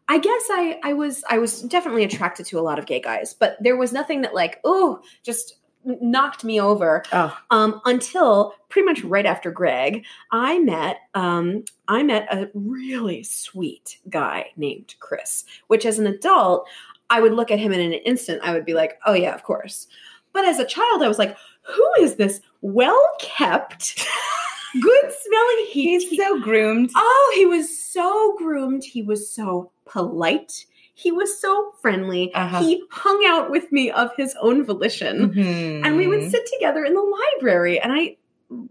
I guess I, I was, I was definitely attracted to a lot of gay guys, but there was nothing that like, oh, just knocked me over. Oh. Um, until pretty much right after Greg, I met, um, I met a really sweet guy named Chris. Which, as an adult, I would look at him in an instant. I would be like, oh yeah, of course. But as a child, I was like, who is this well kept, good smelling? He's so groomed. Oh, he was so groomed. He was so polite. He was so friendly. Uh-huh. He hung out with me of his own volition. And we Mm-hmm. would sit together in the library. And I,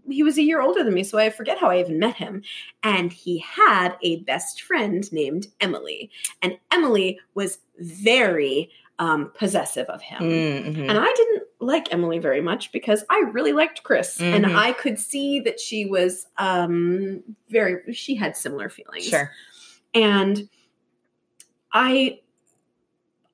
he was a year older than me, so I forget how I even met him. And he had a best friend named Emily. And Emily was very um, possessive of him. Mhm. And I didn't like Emily very much because I really liked Chris. And Mhm. I could see that she was um very she had similar feelings. Sure. And I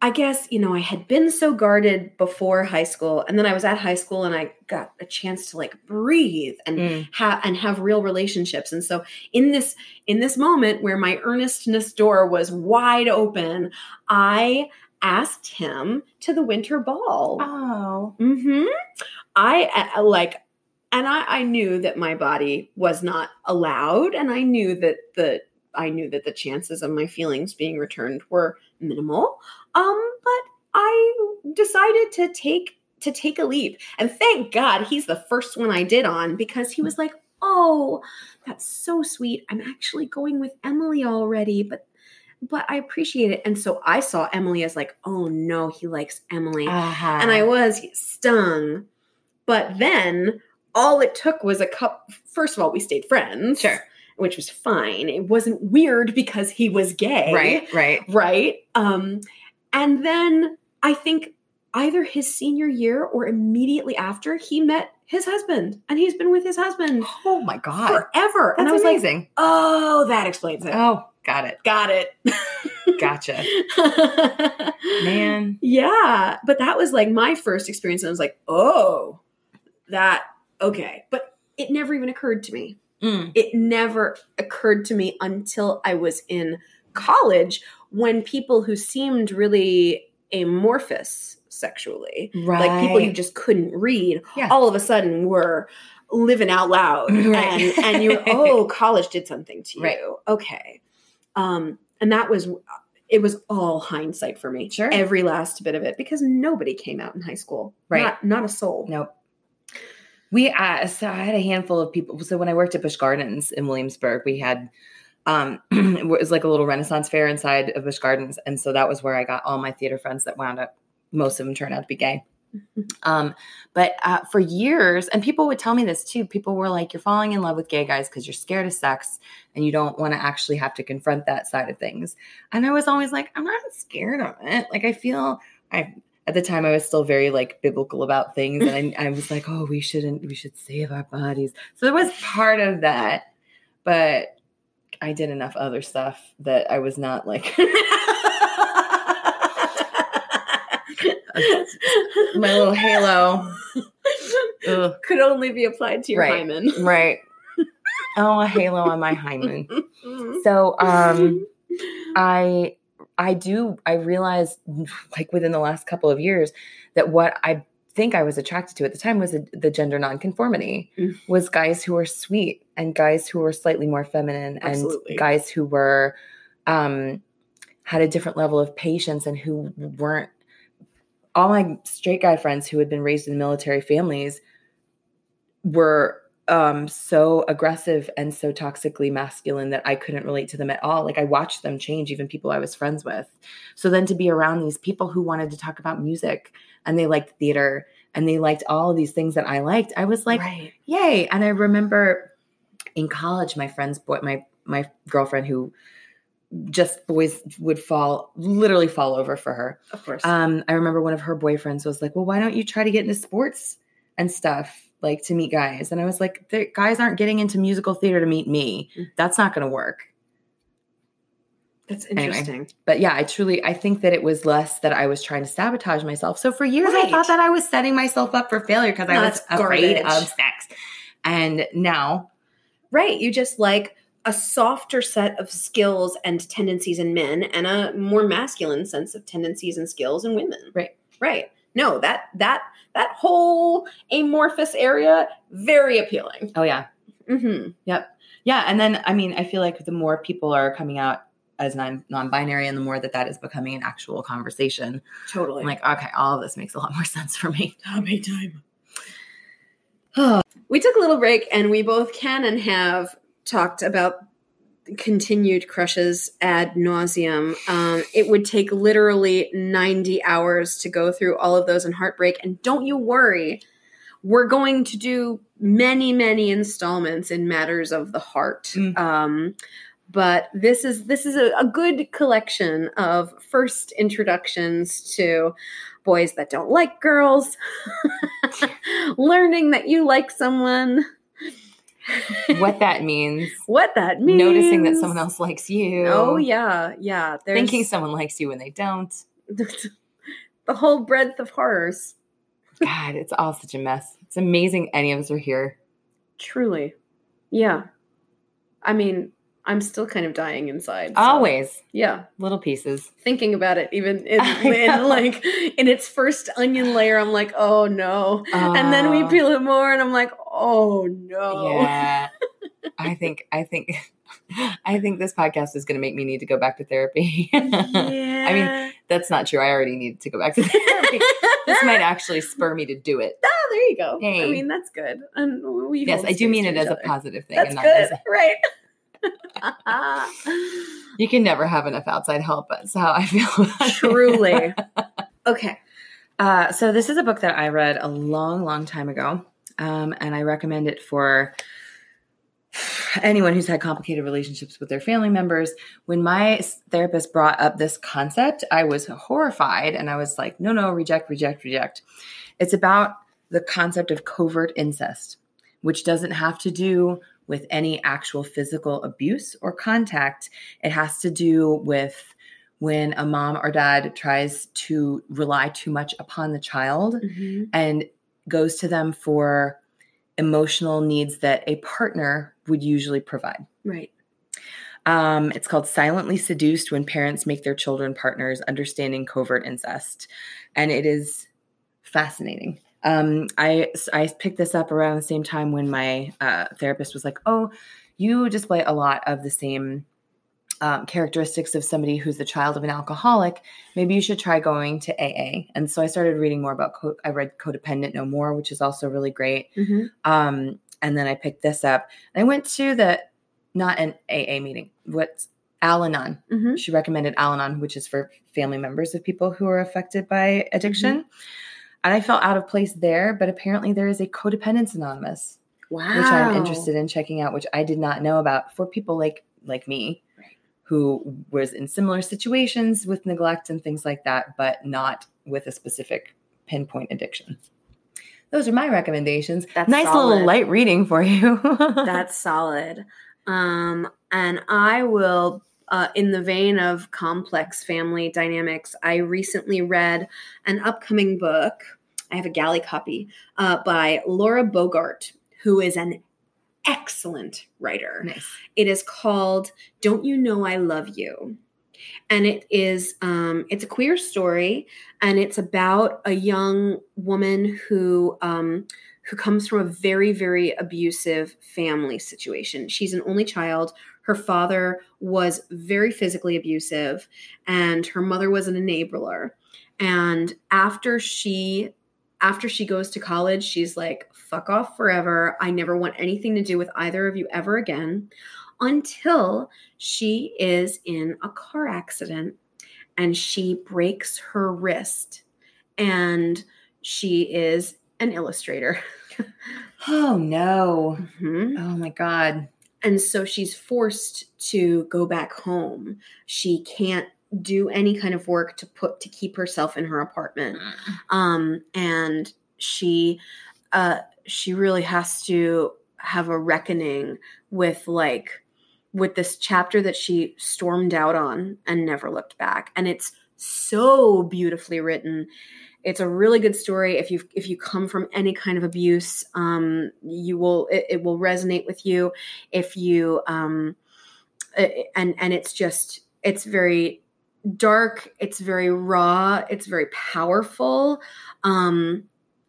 I guess, you know, I had been so guarded before high school and then I was at high school and I got a chance to like breathe and Mm. have and have real relationships. And so in this in this moment where my earnestness door was wide open, I asked him to the winter ball. Oh. Mm-hmm. I uh, like, and I, I knew that my body was not allowed, and I knew that the I knew that the chances of my feelings being returned were minimal. Um, but I decided to take to take a leap, and thank God he's the first one I did on because he was like, "Oh, that's so sweet. I'm actually going with Emily already, but." But I appreciate it. And so I saw Emily as like, oh no, he likes Emily Uh-huh. and I was stung. But then all it took was a cup. First of all, we stayed friends, Sure. Which was fine. It wasn't weird because he was gay, Right, right. Right. Um, and then I think either his senior year or immediately after, he met his husband, and he's been with his husband Oh my God. forever. and I was like, amazing. oh, that explains it. oh, got it. Got it. Gotcha. Man. Yeah, but that was like my first experience, and I was like, oh, that okay. But it never even occurred to me. Mm. It never occurred to me until I was in college when people who seemed really amorphous sexually, Right. like people you just couldn't read, Yeah. all of a sudden were living out loud, Right. and and you're oh, college did something to you, Right. okay, um, and that was it was all hindsight for me. Sure. Every last bit of it because nobody came out in high school. Right. Not, not a soul. Nope. We uh, so I had a handful of people. So when I worked at Busch Gardens in Williamsburg, we had um it was like a little Renaissance fair inside of Busch Gardens, and so that was where I got all my theater friends that wound up. Most of them turned out to be gay. Um, but uh, for years, and people would tell me this too. People were like, "You're falling in love with gay guys because you're scared of sex, and you don't want to actually have to confront that side of things." And I was always like, "I'm not scared of it. Like, I feel I." At the time, I was still very like biblical about things, and I, I was like, "Oh, we shouldn't. We should save our bodies." So there was part of that, but I did enough other stuff that I was not like my little halo. Ugh. Could only be applied to your Right. hymen. Right. Oh, a halo on my hymen. So um I I do I realized like within the last couple of years that what I think I was attracted to at the time was the, the gender nonconformity Mm. was guys who were sweet and guys who were slightly more feminine Absolutely. and guys who were um had a different level of patience and who weren't all my straight guy friends who had been raised in military families were um so aggressive and so toxically masculine that I couldn't relate to them at all. Like I watched them change, even people I was friends with. So then to be around these people who wanted to talk about music and they liked theater and they liked all of these things that I liked, I was like, right. yay. And I remember in college, my friend's boy, my my girlfriend who just boys would fall literally fall over for her. Of course. Um, I remember one of her boyfriends was like, "Well, why don't you try to get into sports and stuff, like to meet guys?" And I was like, "The guys aren't getting into musical theater to meet me. Mm. That's not going to work." That's anyway. interesting. But yeah, I truly I think that it was less that I was trying to sabotage myself. So for years, I thought that I was setting myself up for failure because I was afraid garbage. of sex. And now, Right. You just like a softer set of skills and tendencies in men and a more masculine sense of tendencies and skills in women. Right. Right. No, that that that whole amorphous area very appealing. oh yeah, Mm-hmm. Yep yeah. And then I mean, I feel like the more people are coming out as non non-binary, and the more that that is becoming an actual conversation, Totally. I'm like, okay, all of this makes a lot more sense for me. big time. we took a little break and we both can and have talked about continued crushes ad nauseum. Um, it would take literally 90 hours to go through all of those in heartbreak. And don't you worry, we're going to do many, many installments in matters of the heart. Mm. Um, but this is this is a, a good collection of first introductions to boys that don't like girls, learning that you like someone, what that means, what that means, noticing that someone else likes you. Oh yeah, yeah. There's Thinking someone likes you when they don't. the whole breadth of horrors. God, it's all such a mess. It's amazing any of us are here. Truly, yeah. I mean, I'm still kind of dying inside. so- Always yeah. little pieces. Thinking about it, even in, in like in its first onion layer, I'm like, oh no. and then we Oh, peel it more, and I'm like, oh no. Yeah. I think I think I think this podcast is going to make me need to go back to therapy. yeah. I mean, that's not true. I already need to go back to therapy. this might actually spur me to do it. Oh, there you go. I mean, that's good. And we Yes, I do mean it as a positive thing. That's and good, a- right? you can never have enough outside help. That's how I feel. Truly. Okay. Uh, so this is a book that I read a long, long time ago, um, and I recommend it for anyone who's had complicated relationships with their family members. When my therapist brought up this concept, I was horrified, and I was like, "No, no, reject, reject, reject." It's about the concept of covert incest, which doesn't have to do with any actual physical abuse or contact. It has to do with when a mom or dad tries to rely too much upon the child Mm-hmm. and goes to them for emotional needs that a partner would usually provide. Right. Um, it's called Silently Seduced When Parents Make Their Children Partners Understanding Covert Incest. And it is fascinating. Um, I, I picked this up around the same time when my uh, therapist was like, Oh, you display a lot of the same um, characteristics of somebody who's the child of an alcoholic. Maybe you should try going to AA. And so I started reading more about, co- I read Codependent No More, which is also really great. Mm-hmm. Um, and then I picked this up. I went to the not an AA meeting. What's Al-Anon? Mm-hmm. She recommended Al-Anon, which is for family members of people who are affected by addiction. And I felt out of place there, but apparently there is a codependence anonymous, Wow. which I'm interested in checking out, which I did not know about for people like like me. Who was in similar situations with neglect and things like that, but not with a specific pinpoint addiction. Those are my recommendations. That's nice solid. little light reading for you. That's solid. Um, and I will, uh, in the vein of complex family dynamics, I recently read an upcoming book. I have a galley copy uh, by Laura Bogart, who is an excellent writer. nice. It is called "Don't You Know I Love You," and it is um, it's a queer story, and it's about a young woman who um, who comes from a very very abusive family situation. She's an only child. Her father was very physically abusive, and her mother was an enabler. And after she after she goes to college, she's like, fuck off forever. I never want anything to do with either of you ever again until she is in a car accident and she breaks her wrist and she is an illustrator. Oh no. Mhm. Oh my god. And so she's forced to go back home. She can't do any kind of work to put to keep herself in her apartment. Um and she uh she really has to have a reckoning with like with this chapter that she stormed out on and never looked back. And it's so beautifully written. It's a really good story. If you if you come from any kind of abuse um you will it, it will resonate with you. If you um and and it's just it's very dark. It's very raw. It's very powerful. Um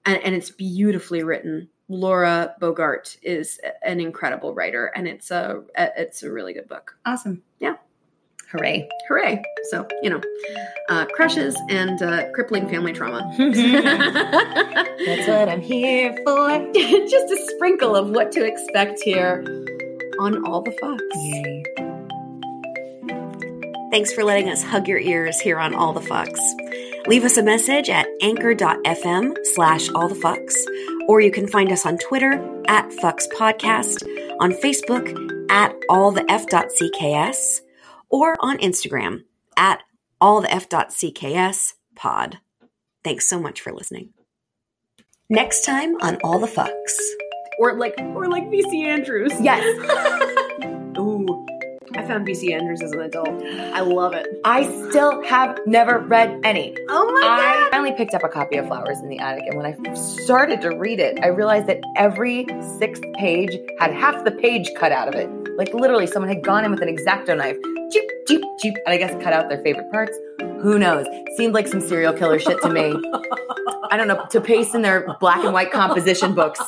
and, and it's beautifully written laura bogart is an incredible writer and it's a it's a really good book Awesome. Yeah. Hooray. hooray so you know uh crushes and uh crippling family trauma That's what I'm here for. just a sprinkle of what to expect here on all the Fucks. Yay. Thanks for letting us hug your ears here on All the Fucks. Leave us a message at anchor.fm slash all the fucks, or you can find us on Twitter at Fucks Podcast, on Facebook at all the f.cks, or on Instagram at all the f.cks pod. Thanks so much for listening. Next time on All the Fucks. Or like or like VC Andrews. Yes. I found VC Andrews as an adult. I love it. I still have never read any. Oh my god! I finally picked up a copy of Flowers in the Attic, and when I started to read it, I realized that every sixth page had half the page cut out of it. Like literally, someone had gone in with an exacto knife, cheep, cheep, cheep, and I guess cut out their favorite parts. Who knows? Seemed like some serial killer shit to me. I don't know, to paste in their black and white composition books.